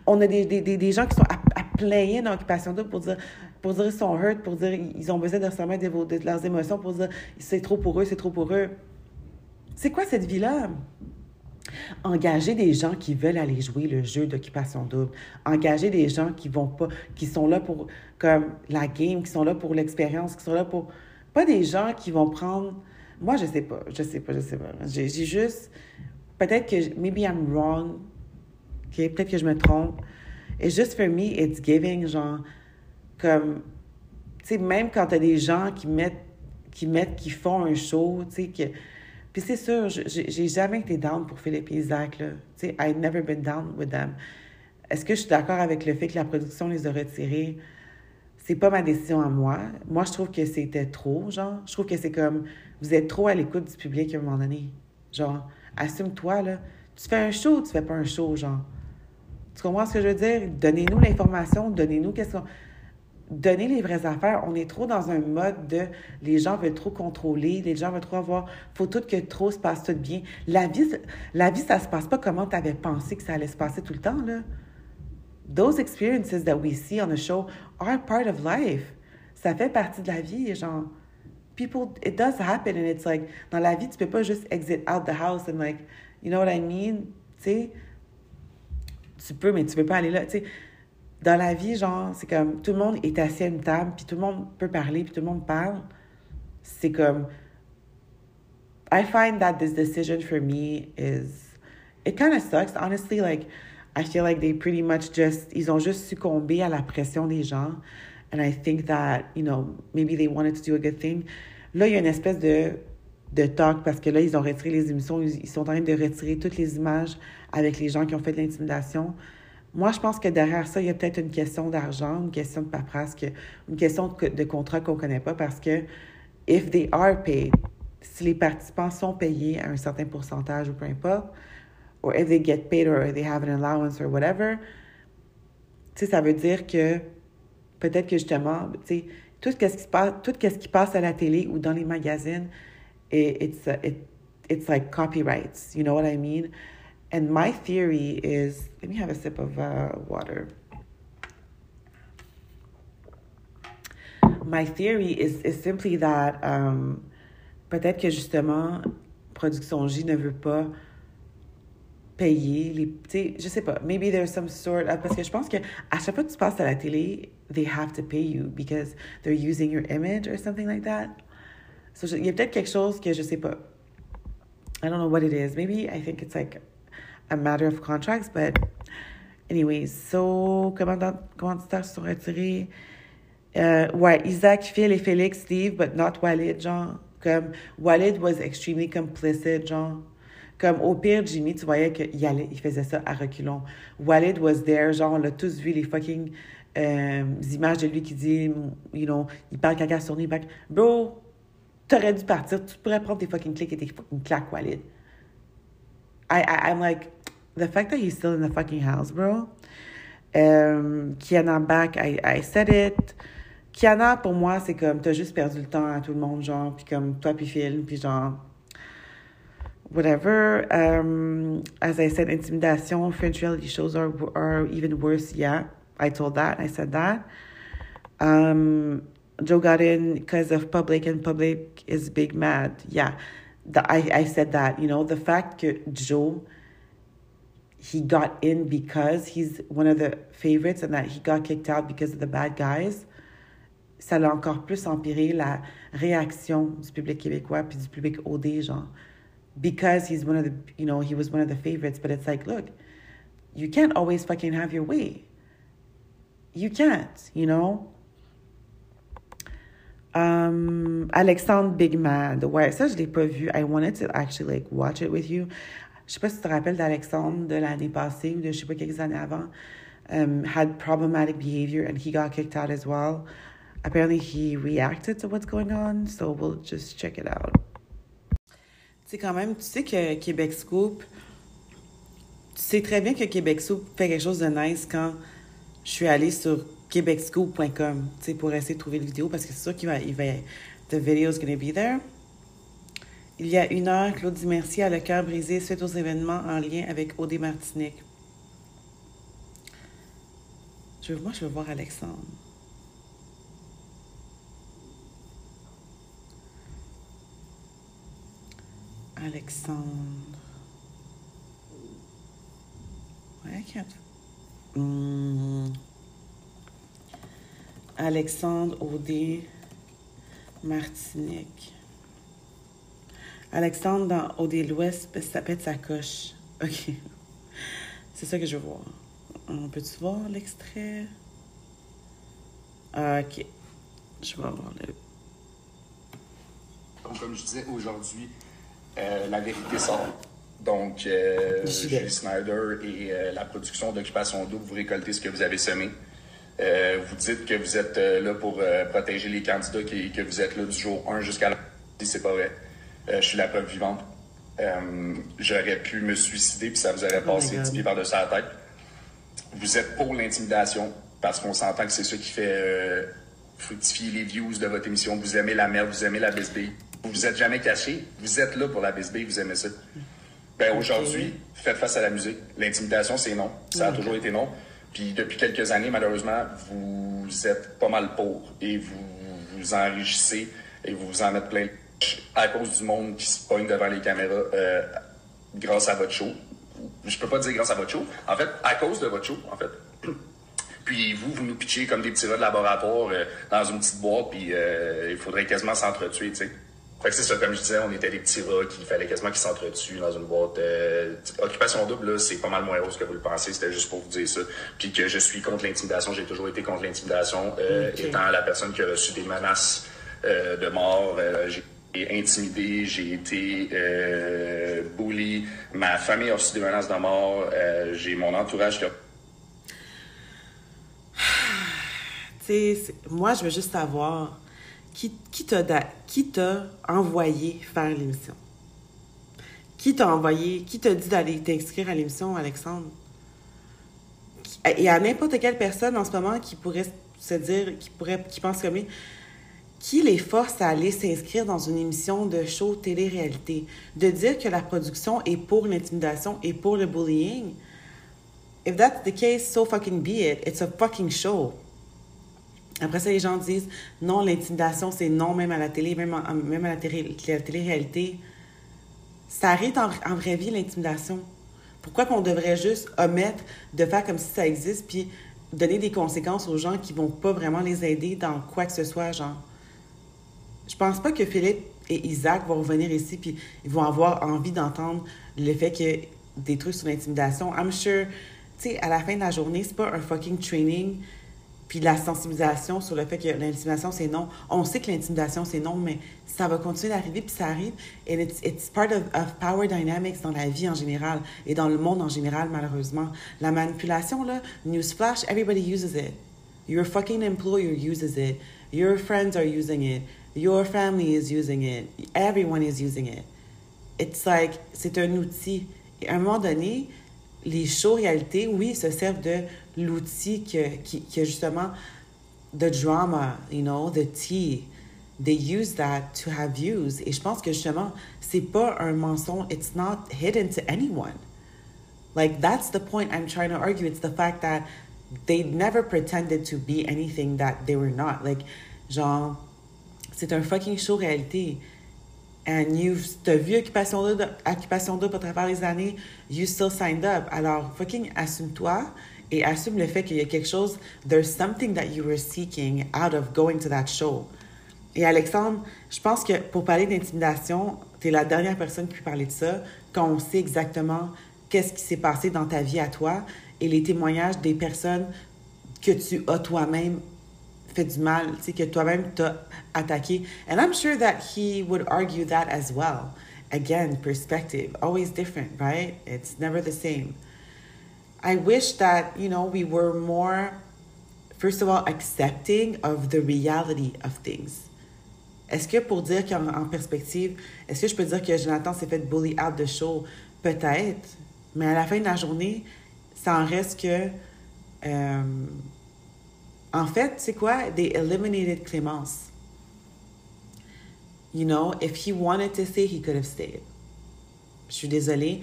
On a des, des, des, gens qui sont à, à plaigner dans l'occupation double pour dire, pour dire qu'ils sont hurt, pour dire qu'ils ont besoin de se remettre de, de leurs émotions, pour dire c'est trop pour eux, c'est trop pour eux. C'est quoi cette vie-là? Engager des gens qui veulent aller jouer le jeu d'occupation double. Engager des gens qui vont pas, qui sont là pour comme la game, qui sont là pour l'expérience, qui sont là pour pas des gens qui vont prendre. Moi, je sais pas, je sais pas, je sais pas. J'ai juste peut-être que maybe I'm wrong. Peut-être que je me trompe. Et juste for me, it's giving genre comme tu sais même quand t'as des gens qui mettent qui mettent qui font un show, tu sais que puis c'est sûr, j'ai jamais été down pour Philippe et Isaac. Là. Tu sais, I've never been down with them. Est-ce que je suis d'accord avec le fait que la production les a retirés? C'est pas ma décision à moi. Moi, je trouve que c'était trop, genre. Je trouve que c'est comme, vous êtes trop à l'écoute du public à un moment donné. Genre, assume-toi, là. Tu fais un show ou tu fais pas un show, genre? Tu comprends ce que je veux dire? Donnez-nous l'information, donnez-nous qu'est-ce qu'on... donner les vraies affaires. On est trop dans un mode de les gens veulent trop contrôler, les gens veulent trop avoir, faut tout que trop se passe tout bien. La vie, la vie, ça se passe pas comme tu avais pensé que ça allait se passer tout le temps, là. Those experiences that we see on the show are part of life. Ça fait partie de la vie, genre. People, it does happen, and it's like, dans la vie, tu peux pas juste exit out the house and like, you know what I mean? Tu sais, tu peux, mais tu peux pas aller là, tu sais dans la vie, genre, c'est comme tout le monde est assis à une table, puis tout le monde peut parler, puis tout le monde parle. C'est comme. I find that this decision for me is. It kind of sucks, honestly. Like, I feel like they pretty much just. Ils ont juste succombé à la pression des gens. And I think that, you know, maybe they wanted to do a good thing. Là, il y a une espèce de, de talk parce que là, ils ont retiré les émissions. Ils sont en train de retirer toutes les images avec les gens qui ont fait de l'intimidation. Moi, je pense que derrière ça, il y a peut-être une question d'argent, une question de paperasse, une question de, contrat qu'on ne connaît pas parce que if they are paid, si les participants sont payés à un certain pourcentage ou peu importe, or if they get paid or they have an allowance or whatever, tu sais, ça veut dire que peut-être que justement, tu sais, tout ce qui se passe, tout ce qui passe à la télé ou dans les magazines, it's, it's like copyrights, you know what I mean? And my theory is let me have a sip of uh, water. My theory is, is simply that um, peut-être que justement, Production J ne veut pas payer les. Tu je sais pas. Maybe there's some sort of. Parce que je pense que à chaque fois que tu passes à la télé, they have to pay you because they're using your image or something like that. So, il y a peut-être quelque chose que je sais pas. I don't know what it is. Maybe I think it's like a matter of contracts, but anyways, so commanditaires sont retirés. Uh, ouais, Isaac, Phil et Félix, Steve, but not Walid, genre. Comme Walid was extremely complicit, genre. Comme au pire, Jimmy, tu voyais qu'il allait, il faisait ça à reculons. Walid was there, genre, on l'a tous vu, les fucking euh, images de lui qui dit, you know, il parle caca sur nous, il. Bro, t'aurais dû partir, tu pourrais prendre tes fucking clics et tes fucking claques, Walid. I, I, I'm like, the fact that he's still in the fucking house, bro. Um, Kiana back, I, I said it. Kiana, pour moi, c'est comme, t'as juste perdu le temps à tout le monde, genre, puis comme toi, puis Phil, puis genre, whatever. Um, as I said, intimidation, French reality shows are, are even worse. Yeah, I told that, I said that. Um, Joe got in because of public, and public is big mad. Yeah, the, I, I said that, you know, the fact that Joe he got in because he's one of the favorites and that he got kicked out because of the bad guys, ça l'a encore plus empiré la réaction du public québécois puis du public OD, genre. Because he's one of the, you know, he was one of the favorites, but it's like, look, you can't always fucking have your way. You can't, you know? Um, Alexandre Big Mad. Ouais, ça, je l'ai pas vu. I wanted to actually, like, watch it with you. je sais pas si tu te rappelles d'Alexandre de l'année passée ou de je sais pas quelques années avant, um, had problematic behavior and he got kicked out as well. Apparently he reacted to what's going on, so we'll just check it out. Tu sais quand même, tu sais que Québec Scoop, tu sais très bien que Québec Scoop fait quelque chose de nice quand je suis allée sur quebecscoop.com, pour essayer de trouver le vidéo parce que c'est sûr qu'il va, il va, the video is going to be there. Il y a une heure, Claude dit merci à le cœur brisé suite aux événements en lien avec OD Martinique. Je, moi, je veux voir Alexandre. Alexandre. Ouais, hmm. Alexandre OD Martinique. Alexandre dans Au de l'Ouest, ça pète sa coche. OK. C'est ça que je veux voir. On peut-tu voir l'extrait? OK. Je vais voir le. Donc, comme je disais, aujourd'hui, euh, la vérité sort. Donc, euh, Julie Snyder et euh, la production d'Occupation Double, vous récoltez ce que vous avez semé. Euh, vous dites que vous êtes là pour protéger les candidats et que vous êtes là du jour 1 jusqu'à la... C'est pas vrai. Euh, je suis la preuve vivante. Euh, j'aurais pu me suicider, puis ça vous aurait oh passé 10 pieds par-dessus la tête. Vous êtes pour l'intimidation, parce qu'on s'entend que c'est ça qui fait euh, fructifier les views de votre émission, vous aimez la merde, vous aimez la bisbille. Vous vous êtes jamais caché, vous êtes là pour la bisbille, vous aimez ça. Ben, aujourd'hui, faites face à la musique. L'intimidation, c'est non. Ça a toujours été non. Puis depuis quelques années, malheureusement, vous êtes pas mal pour et vous vous enrichissez et vous vous en mettez plein à cause du monde qui se pogne devant les caméras euh, grâce à votre show. Je peux pas dire grâce à votre show. En fait, à cause de votre show, en fait. Puis vous, vous nous pitchez comme des petits rats de laboratoire euh, dans une petite boîte, puis euh, il faudrait quasiment s'entretuer, tu sais. Fait que c'est ça, comme je disais, on était des petits rats qu'il fallait quasiment qu'ils s'entretuent dans une boîte. occupation double, là, c'est pas mal moins rose que vous le pensez, c'était juste pour vous dire ça. Puis que je suis contre l'intimidation, j'ai toujours été contre l'intimidation, étant la personne qui a reçu des menaces de mort. j'ai intimidé, j'ai été euh, bully, ma famille a reçu des menaces de mort, euh, j'ai mon entourage qui a... moi, je veux juste savoir qui, t'a envoyé faire l'émission? Qui t'a envoyé, qui t'a dit d'aller t'inscrire à l'émission, Alexandre? Il y a n'importe quelle personne en ce moment qui pourrait se dire, qui pourrait, qui pense comme lui, qui les force à aller s'inscrire dans une émission de show télé-réalité, de dire que la production est pour l'intimidation et pour le bullying? If that's the case, so fucking be it. It's a fucking show. Après ça, les gens disent non, l'intimidation, c'est non, même à la télé, même, à la télé-réalité. Ça arrive en, en vraie vie, l'intimidation. Pourquoi qu'on devrait juste omettre de faire comme si ça existe, puis donner des conséquences aux gens qui vont pas vraiment les aider dans quoi que ce soit, genre? je pense pas que Philippe et Isaac vont revenir ici puis ils vont avoir envie d'entendre le fait que des trucs sur l'intimidation. I'm sure, tu sais, à la fin de la journée, c'est pas un fucking training puis la sensibilisation sur le fait que l'intimidation, c'est non. On sait que l'intimidation, c'est non, mais ça va continuer d'arriver, puis ça arrive. Et it's, it's part of, power dynamics dans la vie en général et dans le monde en général, malheureusement. La manipulation, là, newsflash, everybody uses it. Your fucking employer uses it. Your friends are using it. Your family is using it. Everyone is using it. It's like, c'est un outil. Et à un moment donné, les shows réalité, oui, se servent de l'outil que, qui, justement the drama, you know, the tea. They use that to have views. Et je pense que justement, c'est pas un mensonge. It's not hidden to anyone. Like, that's the point I'm trying to argue. It's the fact that they never pretended to be anything that they were not. Like, genre, c'est un fucking show réalité. And you've, t'as vu Occupation Double, Occupation Double à travers les années, you still signed up. Alors, fucking assume-toi et assume le fait qu'il y a quelque chose, there's something that you were seeking out of going to that show. Et Alexandre, je pense que pour parler d'intimidation, tu es la dernière personne qui peut parler de ça quand on sait exactement qu'est-ce qui s'est passé dans ta vie à toi et les témoignages des personnes que tu as toi-même fait du mal, tu que toi-même t'as attaqué. And I'm sure that he would argue that as well. Again, perspective, always different, right? It's never the same. I wish that, you know, we were more, first of all, accepting of the reality of things. Est-ce que pour dire qu'en en perspective, est-ce que je peux dire que Jonathan s'est fait bully out the show? Peut-être. Mais à la fin de la journée, ça en reste que. Euh, En fait, c'est quoi? They eliminated Clémence. You know, if he wanted to stay, he could have stayed. Je suis désolée.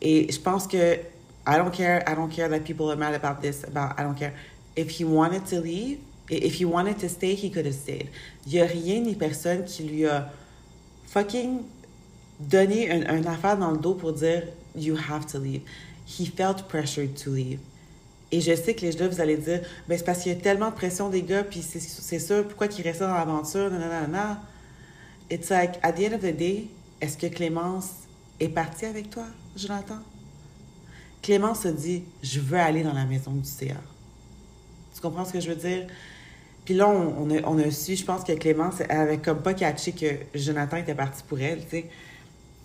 Et je pense que I don't care. I don't care that people are mad about this. About I don't care. If he wanted to leave, if he wanted to stay, he could have stayed. Il n'y a rien ni personne qui lui a fucking donné une, une affaire dans le dos pour dire you have to leave. He felt pressured to leave. Et je sais que les gens, vous allez dire, ben, c'est parce qu'il y a tellement de pression des gars, puis c'est ça, pourquoi qu'ils restent dans l'aventure, non, non, non. It's like, at the end of the day, est-ce que Clémence est partie avec toi, Jonathan? Clémence a dit, je veux aller dans la maison du CA. Tu comprends ce que je veux dire? Puis là, on, a, su, je pense que Clémence, avait comme pas catché que Jonathan était parti pour elle, tu sais.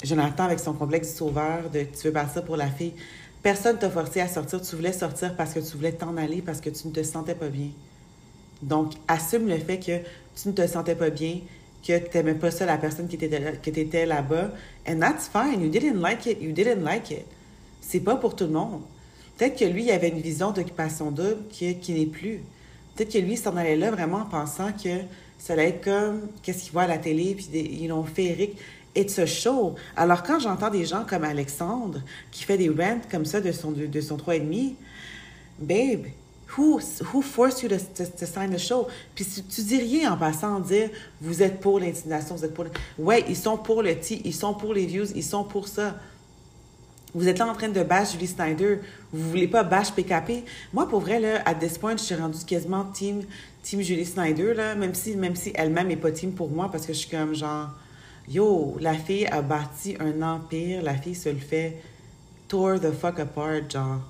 Jonathan, avec son complexe du sauveur, de tu veux partir pour la fille. Personne t'a forcé à sortir. Tu voulais sortir parce que tu voulais t'en aller, parce que tu ne te sentais pas bien. Donc, assume le fait que tu ne te sentais pas bien, que tu n'aimais pas ça, la personne qui était, là-bas. And that's fine. You didn't like it. You didn't like it. C'est pas pour tout le monde. Peut-être que lui, il avait une vision d'occupation double qui, qui n'est plus. Peut-être que lui, il s'en allait là vraiment en pensant que ça allait être comme qu'est-ce qu'il voit à la télé, puis des, you know, féerique. It's a show. Alors, quand j'entends des gens comme Alexandre qui fait des rants comme ça de son, de, de son 3,5, babe, who, who forced you to, sign the show? Puis si tu dis rien en passant dire vous êtes pour l'intimidation, vous êtes pour. Ouais, ils sont pour le T, ils sont pour les views, ils sont pour ça. Vous êtes là en train de bash Julie Snyder. Vous voulez pas bash PKP. Moi, pour vrai, là, à this point, je suis rendue quasiment team, team Julie Snyder, là, même si, même si elle-même n'est pas team pour moi, parce que je suis comme genre, yo, la fille a bâti un empire, la fille se le fait tore the fuck apart, genre.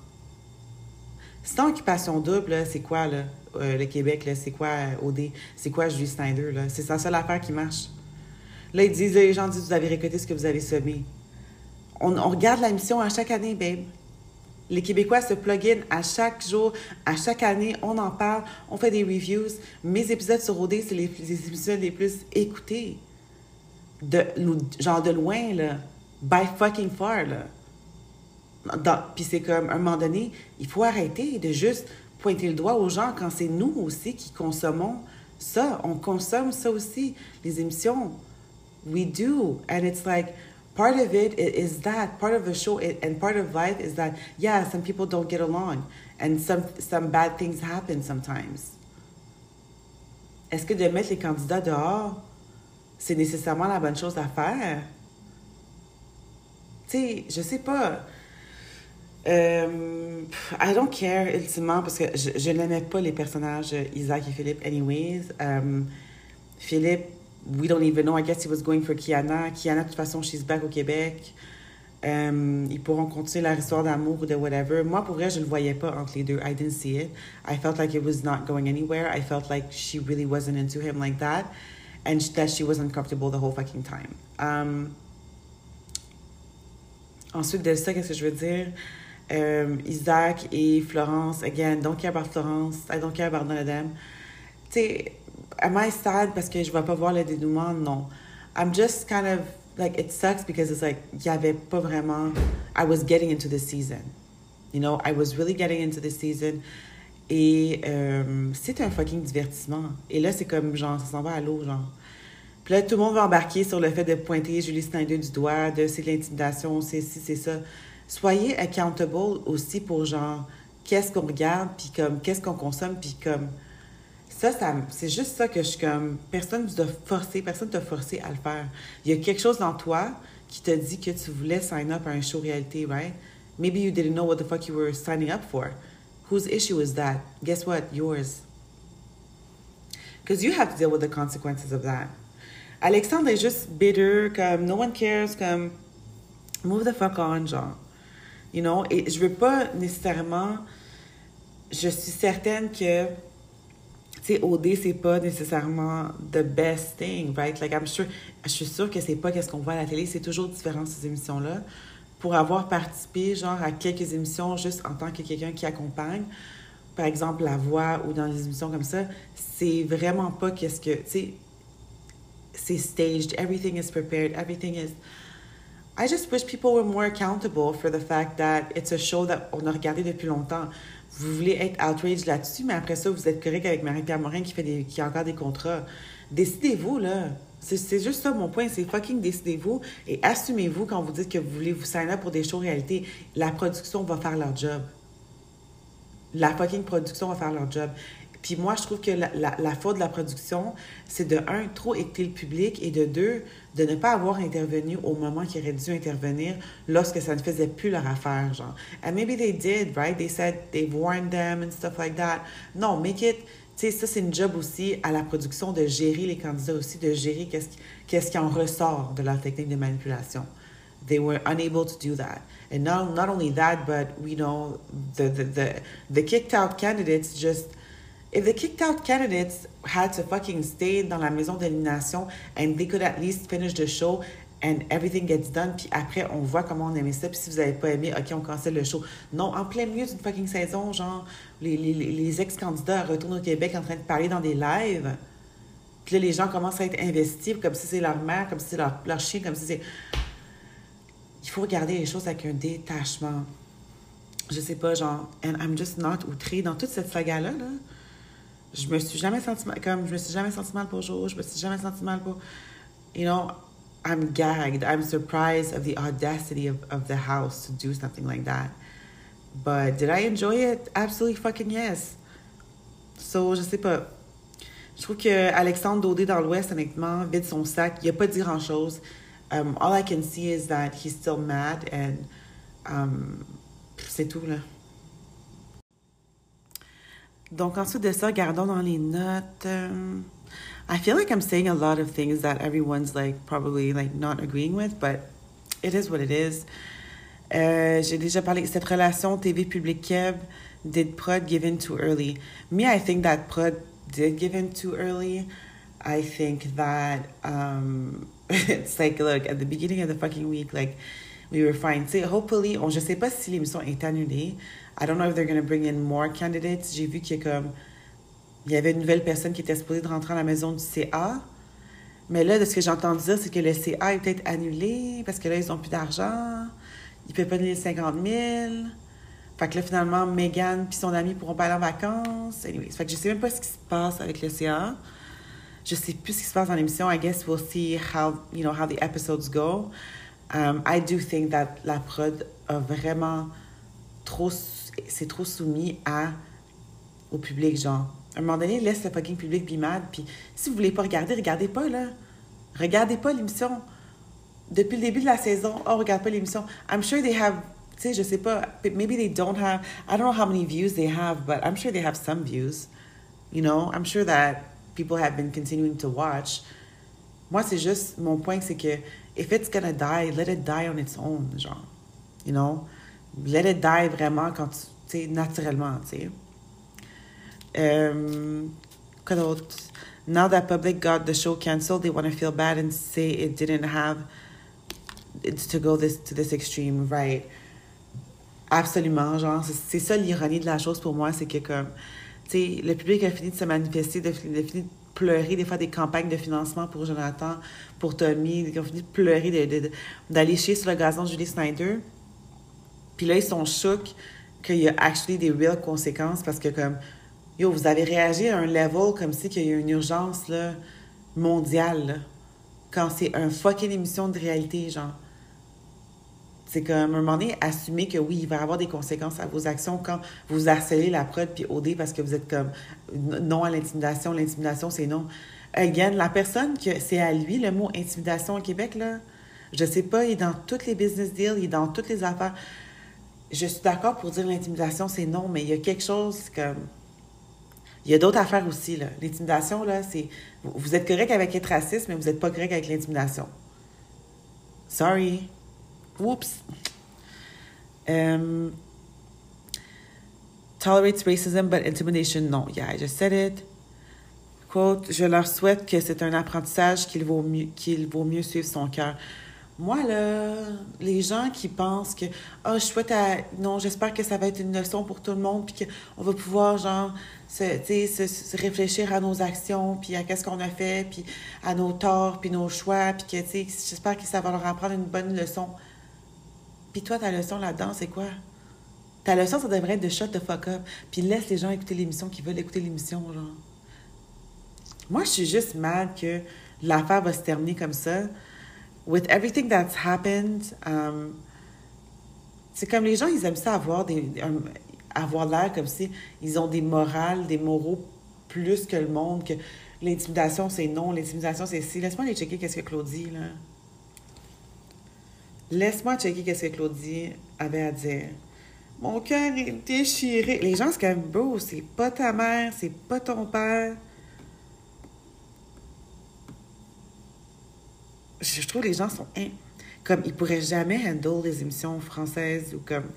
Sans occupation double, c'est quoi, là, euh, le Québec, là, c'est quoi, euh, OD, c'est quoi Julie Snyder, là? C'est sa seule affaire qui marche. Là, ils disent, les gens disent, vous avez récolté ce que vous avez semé. On, regarde la mission à chaque année, babe. Les Québécois se plug in à chaque jour, à chaque année. On en parle, on fait des reviews. Mes épisodes sur OD, c'est les, épisodes les plus écoutés. De, genre de loin, là. By fucking far, là. Puis c'est comme, à un moment donné, il faut arrêter de juste pointer le doigt aux gens quand c'est nous aussi qui consommons ça. On consomme ça aussi, les émissions. We do. And it's like, part of it is that, part of the show and part of life is that, yeah, some people don't get along and some, some bad things happen sometimes. Est-ce que de mettre les candidats dehors, c'est nécessairement la bonne chose à faire? Tu sais, je sais pas. Euh, I don't care, ultimement, parce que je, je n'aimais pas les personnages Isaac et Philippe, anyways. Um, Philippe, we don't even know. I guess he was going for Kiana. Kiana, de toute façon, she's back au Québec. Um, ils pourront continuer leur histoire d'amour ou de whatever. Moi, pour vrai, je le voyais pas entre les deux. I didn't see it. I felt like it was not going anywhere. I felt like she really wasn't into him like that. And that she was uncomfortable the whole fucking time. Um, ensuite de ça, qu'est-ce que je veux dire? um, Isaac et Florence, again, don't care about Florence, I don't care about none of them. Tu sais, am I sad parce que je vais pas voir le dénouement? Non. I'm just kind of, like, it sucks because it's like, il y avait pas vraiment, I was getting into the season. You know, I was really getting into the season. Et euh, c'est un fucking divertissement. Et là, c'est comme, genre, ça s'en va à l'eau, genre. Puis là, tout le monde va embarquer sur le fait de pointer Julie Snyder du doigt, de c'est l'intimidation, c'est ci, c'est ça soyez accountable aussi pour genre qu'est-ce qu'on regarde puis comme qu'est-ce qu'on consomme puis comme ça, c'est juste ça que je suis comme personne vous a forcé, personne t'a forcé à le faire. Il y a quelque chose dans toi qui te dit que tu voulais sign up un show réalité, right? Maybe you didn't know what the fuck you were signing up for. Whose issue is that? Guess what? Yours. Because you have to deal with the consequences of that. Alexandre est juste bitter, comme no one cares, comme move the fuck on, genre. You know, et je veux pas nécessairement. Je suis certaine que, tu sais, OD, c'est pas nécessairement the best thing, right? Like, I'm sure, je suis sûre que c'est pas qu'est-ce qu'on voit à la télé, c'est toujours différent ces émissions-là. Pour avoir participé, genre, à quelques émissions juste en tant que quelqu'un qui accompagne, par exemple, La Voix ou dans des émissions comme ça, c'est vraiment pas qu'est-ce que, tu sais, c'est staged, everything is prepared, everything is I just wish people were more accountable for the fact that it's a show that on a regardé depuis longtemps. Vous voulez être outraged là-dessus, mais après ça, vous êtes correct avec Marie-Pierre Morin qui, fait des, qui a encore des contrats. Décidez-vous, là. C'est juste ça mon point, c'est fucking décidez-vous et assumez-vous quand vous dites que vous voulez vous sign up pour des shows réalité. La production va faire leur job. La fucking production va faire leur job. Puis moi, je trouve que la, la, faute de la production, c'est de, un, trop écouter le public et de deux, de ne pas avoir intervenu au moment qu'ils auraient dû intervenir lorsque ça ne faisait plus leur affaire, genre. And maybe they did, right? They said they've warned them and stuff like that. Non, make it... Sais, ça, c'est une job aussi à la production de gérer les candidats aussi, de gérer qu'est-ce qui, en ressort de leur technique de manipulation. They were unable to do that. And not, not only that, but, we know, the, the, the, the kicked out candidates just if the kicked out candidates had to fucking stay dans la maison d'élimination and they could at least finish the show and everything gets done, puis après, on voit comment on aimait ça, puis si vous avez pas aimé, OK, on cancelle le show. Non, en plein milieu d'une fucking saison, genre, les, ex-candidats retournent au Québec en train de parler dans des lives, puis là, les gens commencent à être investis comme si c'est leur mère, comme si c'est leur, chien, comme si c'est... Il faut regarder les choses avec un détachement. Je sais pas, genre, and I'm just not outrée dans toute cette saga-là, là Je me suis jamais senti mal, comme, je me suis jamais senti mal pour Jo, je me suis jamais senti mal pour, you know, I'm gagged. I'm surprised of the audacity of, of the house to do something like that. But did I enjoy it? Absolutely fucking yes. So, je sais pas. Je trouve que Alexandre Daudé dans l'Ouest, honnêtement, vide son sac. Il a pas dit grand-chose. Um, all I can see is that he's still mad and um, c'est tout, là. Donc, ensuite de ça, regardons dans les notes. Um, I feel like I'm saying a lot of things that everyone's like probably like not agreeing with, but it is what it is. Euh, J'ai déjà parlé de cette relation TV public Keb. Did Prod give in too early? Me, I think that Prod did give in too early. I think that um, it's like, look, at the beginning of the fucking week, like, we were fine. Hopefully, on, je sais pas si l'émission est annulée. I don't know if they're going to bring in more candidates. J'ai vu qu'il y a comme, il y avait une nouvelle personne qui était supposée de rentrer à la maison du CA. Mais là, de ce que j'ai entendu dire, c'est que le CA est peut-être annulé parce que là, ils n'ont plus d'argent. Ils ne peuvent pas donner 50 000. Fait que là, finalement, Megan et son ami pourront pas aller en vacances. Anyways, fait que je sais même pas ce qui se passe avec le CA. Je sais plus ce qui se passe dans l'émission. I guess we'll see how, you know, how the episodes go. Um, I do think that la prod a vraiment trop, c'est trop soumis à, au public, genre. À un moment donné, laisse le fucking public be mad. Puis si vous voulez pas regarder, regardez pas, là. Regardez pas l'émission. Depuis le début de la saison, oh, regarde pas l'émission. I'm sure they have, tu sais, je sais pas, maybe they don't have, I don't know how many views they have, but I'm sure they have some views. You know, I'm sure that people have been continuing to watch. Moi, c'est juste, mon point, c'est que if it's gonna die, let it die on its own, genre. You know? Let it die vraiment quand tu, sais, naturellement, tu sais. Um, d'autre? Now that public got the show canceled, they want to feel bad and say it didn't have to go this to this extreme, right? Absolument, genre, c'est ça l'ironie de la chose pour moi, c'est que comme, tu sais, le public a fini de se manifester, de, de pleurer, des fois des campagnes de financement pour Jonathan, pour Tommy, ils ont fini de pleurer, d'aller chier sur le gazon de Julie Snyder. Puis là, ils sont chocs qu'il y a actually des real conséquences parce que comme, yo, vous avez réagi à un level comme si qu'il y a une urgence là, mondiale, quand c'est un fucking émission de réalité, genre. C'est comme, à un moment donné, assumer que oui, il va y avoir des conséquences à vos actions quand vous harcelez la prod puis OD parce que vous êtes comme non à l'intimidation. L'intimidation, c'est non. Again, la personne que c'est à lui, le mot intimidation au Québec, là, je sais pas, il est dans toutes les business deals, il est dans toutes les affaires. Je suis d'accord pour dire l'intimidation, c'est non, mais il y a quelque chose comme. Il y a d'autres affaires aussi, là. L'intimidation, là, c'est. Vous êtes correct avec être raciste, mais vous n'êtes pas correct avec l'intimidation. Sorry. Whoops. Um, tolerates racism, but intimidation, no. Yeah, I just said it. Quote, je leur souhaite que c'est un apprentissage qu'il vaut mieux, vaut mieux suivre son cœur. Moi, là, les gens qui pensent que, oh, je souhaite à, non, j'espère que ça va être une leçon pour tout le monde, puis qu'on va pouvoir, genre, se, se, se, réfléchir à nos actions, puis à qu'est-ce qu'on a fait, puis à nos torts, puis nos choix, puis que, tu sais, j'espère que ça va leur apprendre une bonne leçon. Puis toi, ta leçon là-dedans, c'est quoi? Ta leçon, ça devrait être de shut the fuck up. Puis laisse les gens écouter l'émission qui veulent écouter l'émission, genre. Moi, je suis juste mal que l'affaire va se terminer comme ça. With everything that's happened, um, c'est comme les gens, ils aiment ça avoir des, um, avoir l'air comme si ils ont des morales, des moraux plus que le monde, que l'intimidation c'est non, l'intimidation c'est si. Laisse-moi aller checker qu'est-ce que Claudie, là. Laisse-moi checker qu'est-ce que Claudie avait à dire. Mon cœur est déchiré. Les gens, c'est comme, beau, c'est pas ta mère, c'est pas ton père. Je trouve que les gens sont. Comme, ils pourraient jamais handle les émissions françaises ou comme.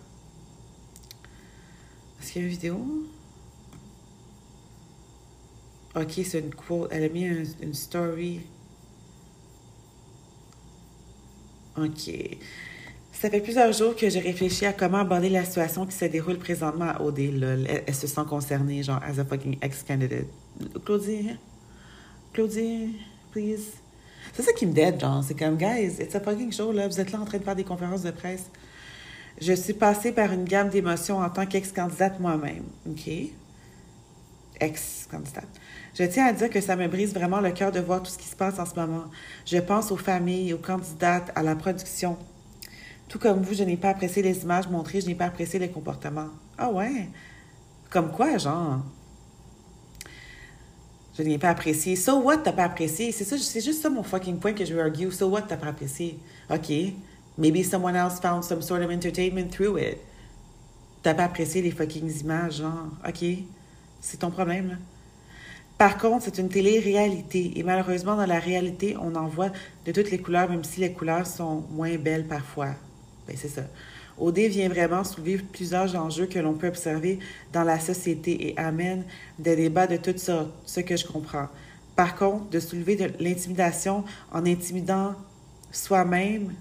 Est-ce qu'il y a une vidéo? Ok, c'est une quote. Elle a mis une story. OK. Ça fait plusieurs jours que j'ai réfléchi à comment aborder la situation qui se déroule présentement à OD. Elle, se sent concernée, genre, as a fucking ex-candidate. Claudie? Claudie, please? C'est ça qui me dead, genre. C'est comme, guys, it's a fucking show, là. Vous êtes là en train de faire des conférences de presse. Je suis passée par une gamme d'émotions en tant qu'ex-candidate moi-même. OK? ex-candidate. Je tiens à dire que ça me brise vraiment le cœur de voir tout ce qui se passe en ce moment. Je pense aux familles, aux candidates, à la production. Tout comme vous, je n'ai pas apprécié les images montrées, je n'ai pas apprécié les comportements. Ah ouais? Comme quoi, genre? Je n'ai pas apprécié. So what, t'as pas apprécié? C'est ça, c'est juste ça mon fucking point que je veux argue. So what, t'as pas apprécié? OK. Maybe someone else found some sort of entertainment through it. T'as pas apprécié les fucking images, genre? OK. C'est ton problème, là. Par contre, c'est une télé-réalité. Et malheureusement, dans la réalité, on en voit de toutes les couleurs, même si les couleurs sont moins belles parfois. Ben, c'est ça. OD vient vraiment soulever plusieurs enjeux que l'on peut observer dans la société et amène des débats de toutes sortes, ce que je comprends. Par contre, de soulever de l'intimidation en intimidant soi-même,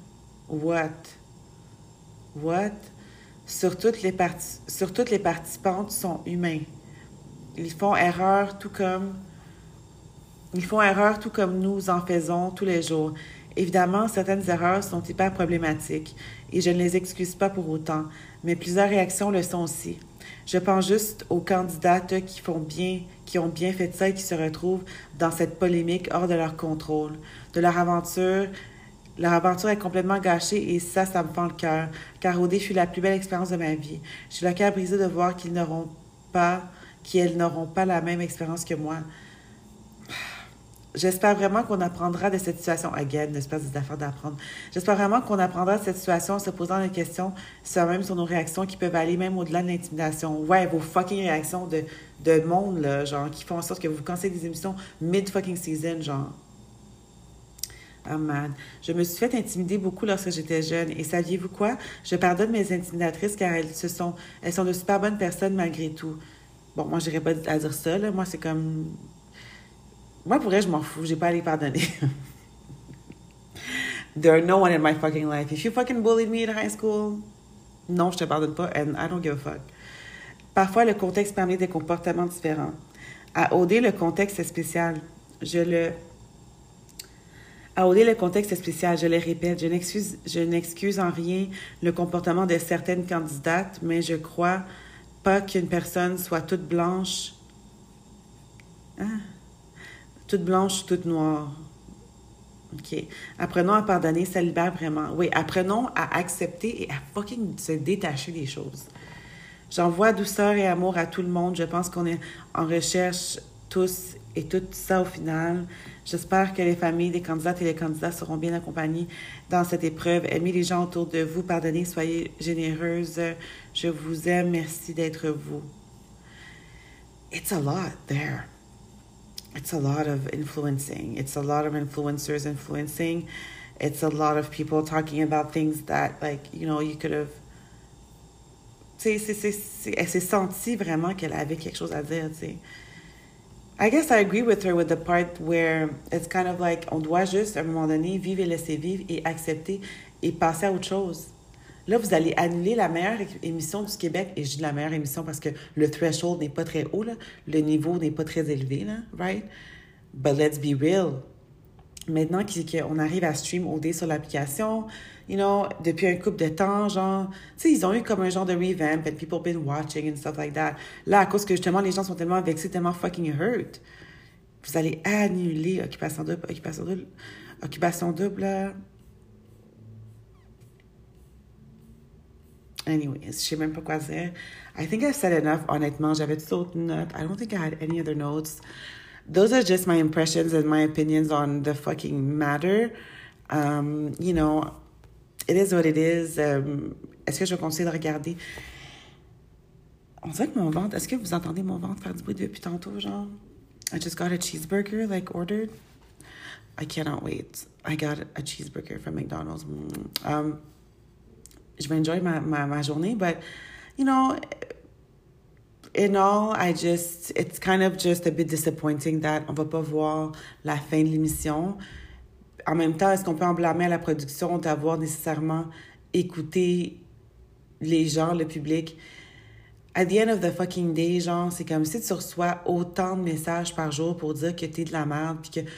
what? What? Sur toutes, les sur toutes les participantes sont humains. Ils font erreur tout comme nous en faisons tous les jours. Évidemment, certaines erreurs sont hyper problématiques et je ne les excuse pas pour autant, mais plusieurs réactions le sont aussi. Je pense juste aux candidates qui font bien, qui ont bien fait ça et qui se retrouvent dans cette polémique hors de leur contrôle, de leur aventure. Leur aventure est complètement gâchée et ça, ça me fend le cœur, car OD fut la plus belle expérience de ma vie. Suis le cœur brisé de voir qu'ils n'auront pas, qu'elles n'auront pas la même expérience que moi. J'espère vraiment qu'on apprendra de cette situation. Again, j'espère des affaires d'apprendre. J'espère vraiment qu'on apprendra de cette situation en se posant des questions sur même sur nos réactions qui peuvent aller même au-delà de l'intimidation. Ouais, vos fucking réactions de, de monde, là, genre, qui font en sorte que vous cancez des émissions mid-fucking season, genre. Oh man. Je me suis fait intimider beaucoup lorsque j'étais jeune. Et saviez-vous quoi? Je pardonne mes intimidatrices car elles, se sont, elles sont de super bonnes personnes malgré tout. Bon, moi, je n'irais pas à dire ça, là. Moi, c'est comme moi, pour vrai, je m'en fous. J'ai pas à les pardonner. There are no one in my fucking life. If you fucking bullied me in high school, non, je te pardonne pas, and I don't give a fuck. Parfois, le contexte permet des comportements différents. À OD, le contexte est spécial. Je le. À OD, le contexte est spécial, je le répète. Je je n'excuse en rien le comportement de certaines candidates, mais je crois pas qu'une personne soit toute blanche. Ah toute blanche, toute noire. Apprenons à pardonner, ça libère vraiment. Oui, apprenons à accepter et à fucking se détacher des choses. J'envoie douceur et amour à tout le monde. Je pense qu'on est en recherche tous et tout ça au final. J'espère que les familles des candidates et les candidats seront bien accompagnés dans cette épreuve. Aimez les gens autour de vous, pardonnez, soyez généreuses. Je vous aime, merci d'être vous. It's a lot there. it's a lot of influencing. It's a lot of influencers influencing. It's a lot of people talking about things that, like, you know, you could have. Tu sais, elle s'est sentie vraiment qu'elle avait quelque chose à dire, tu sais. I guess I agree with her with the part where it's kind of like, on doit juste, à un moment donné, vivre et laisser vivre et accepter et passer à autre chose. Là, vous allez annuler la meilleure émission du Québec. Et je dis la meilleure émission parce que le threshold n'est pas très haut, là. Le niveau n'est pas très élevé, là, right? But let's be real. Maintenant qu'on arrive à stream OD sur l'application, you know, depuis un couple de temps, genre, tu sais, ils ont eu comme un genre de revamp and people been watching and stuff like that. Là, à cause que justement, les gens sont tellement vexés, tellement fucking hurt, vous allez annuler Occupation Double, Occupation Double, Occupation Double, Anyways, je sais même pas quoi dire. I think I've said enough, honnêtement. J'avais toutes autres notes. I don't think I had any other notes. Those are just my impressions and my opinions on the fucking matter. Um, you know, it is what it is. Um, est-ce que je conseille de regarder? On dirait que mon ventre... Est-ce que vous entendez mon ventre faire du bruit depuis tantôt, genre? I just got a cheeseburger, like, ordered. I cannot wait. I got a cheeseburger from McDonald's. Um, je vais enjoy ma, ma, ma journée. But, you know, in all, I just, it's kind of just a bit disappointing that on va pas voir la fin de l'émission. En même temps, est-ce qu'on peut en blâmer à la production d'avoir nécessairement écouté les gens, le public? At the end of the fucking day, genre, c'est comme si tu reçois autant de messages par jour pour dire que t'es de la merde, puis que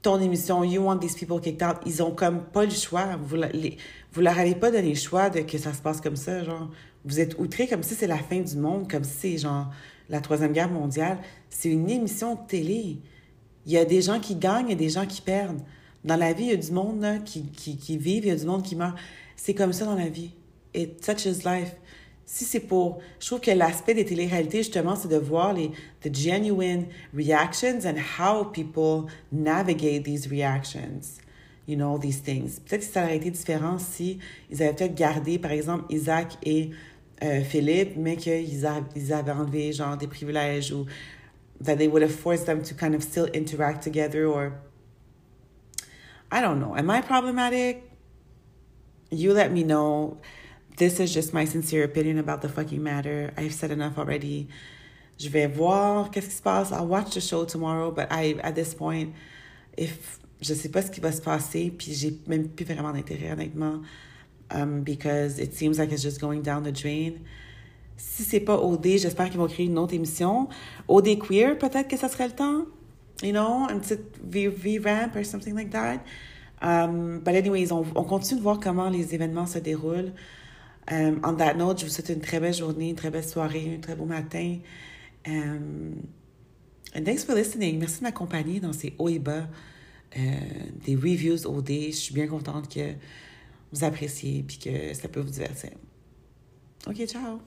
ton émission You Want These People Kicked Out, ils ont comme pas le choix. Vous, les, vous leur avez pas donné le choix de que ça se passe comme ça, genre. Vous êtes outrés comme si c'est la fin du monde, comme si c'est genre la Troisième Guerre mondiale, c'est une émission de télé. Il y a des gens qui gagnent et des gens qui perdent. Dans la vie, il y a du monde qui, qui, qui vivent, il y a du monde qui meurt. C'est comme ça dans la vie. It touches life. Si c'est pour... Je trouve que l'aspect des téléréalités, justement, c'est de voir les the genuine reactions and how people navigate these reactions. You know, these things. Peut-être que ça aurait été différent si ils avaient peut-être gardé, par exemple, Isaac et euh, Philippe, mais qu'ils ils avaient enlevé, genre, des privilèges ou that they would have forced them to kind of still interact together or... I don't know. Am I problematic? You let me know. This is just my sincere opinion about the fucking matter. I've said enough already. Je vais voir qu'est-ce qui se passe. I'll watch the show tomorrow, but I, at this point, if je sais pas ce qui va se passer, puis j'ai même plus vraiment d'intérêt, honnêtement, um, because it seems like it's just going down the drain. Si c'est pas OD, j'espère qu'ils vont créer une autre émission. OD Queer, peut-être que ça serait le temps? You know, une petite V-Ramp or something like that. Um, but anyways, on, on, continue de voir comment les événements se déroulent. Um, on that note, je vous souhaite une très belle journée, une très belle soirée, un très beau matin. Um, and thanks for listening. Merci de m'accompagner dans ces hauts et bas euh, des reviews OD. Je suis bien contente que vous appréciez et que ça peut vous divertir. OK, ciao!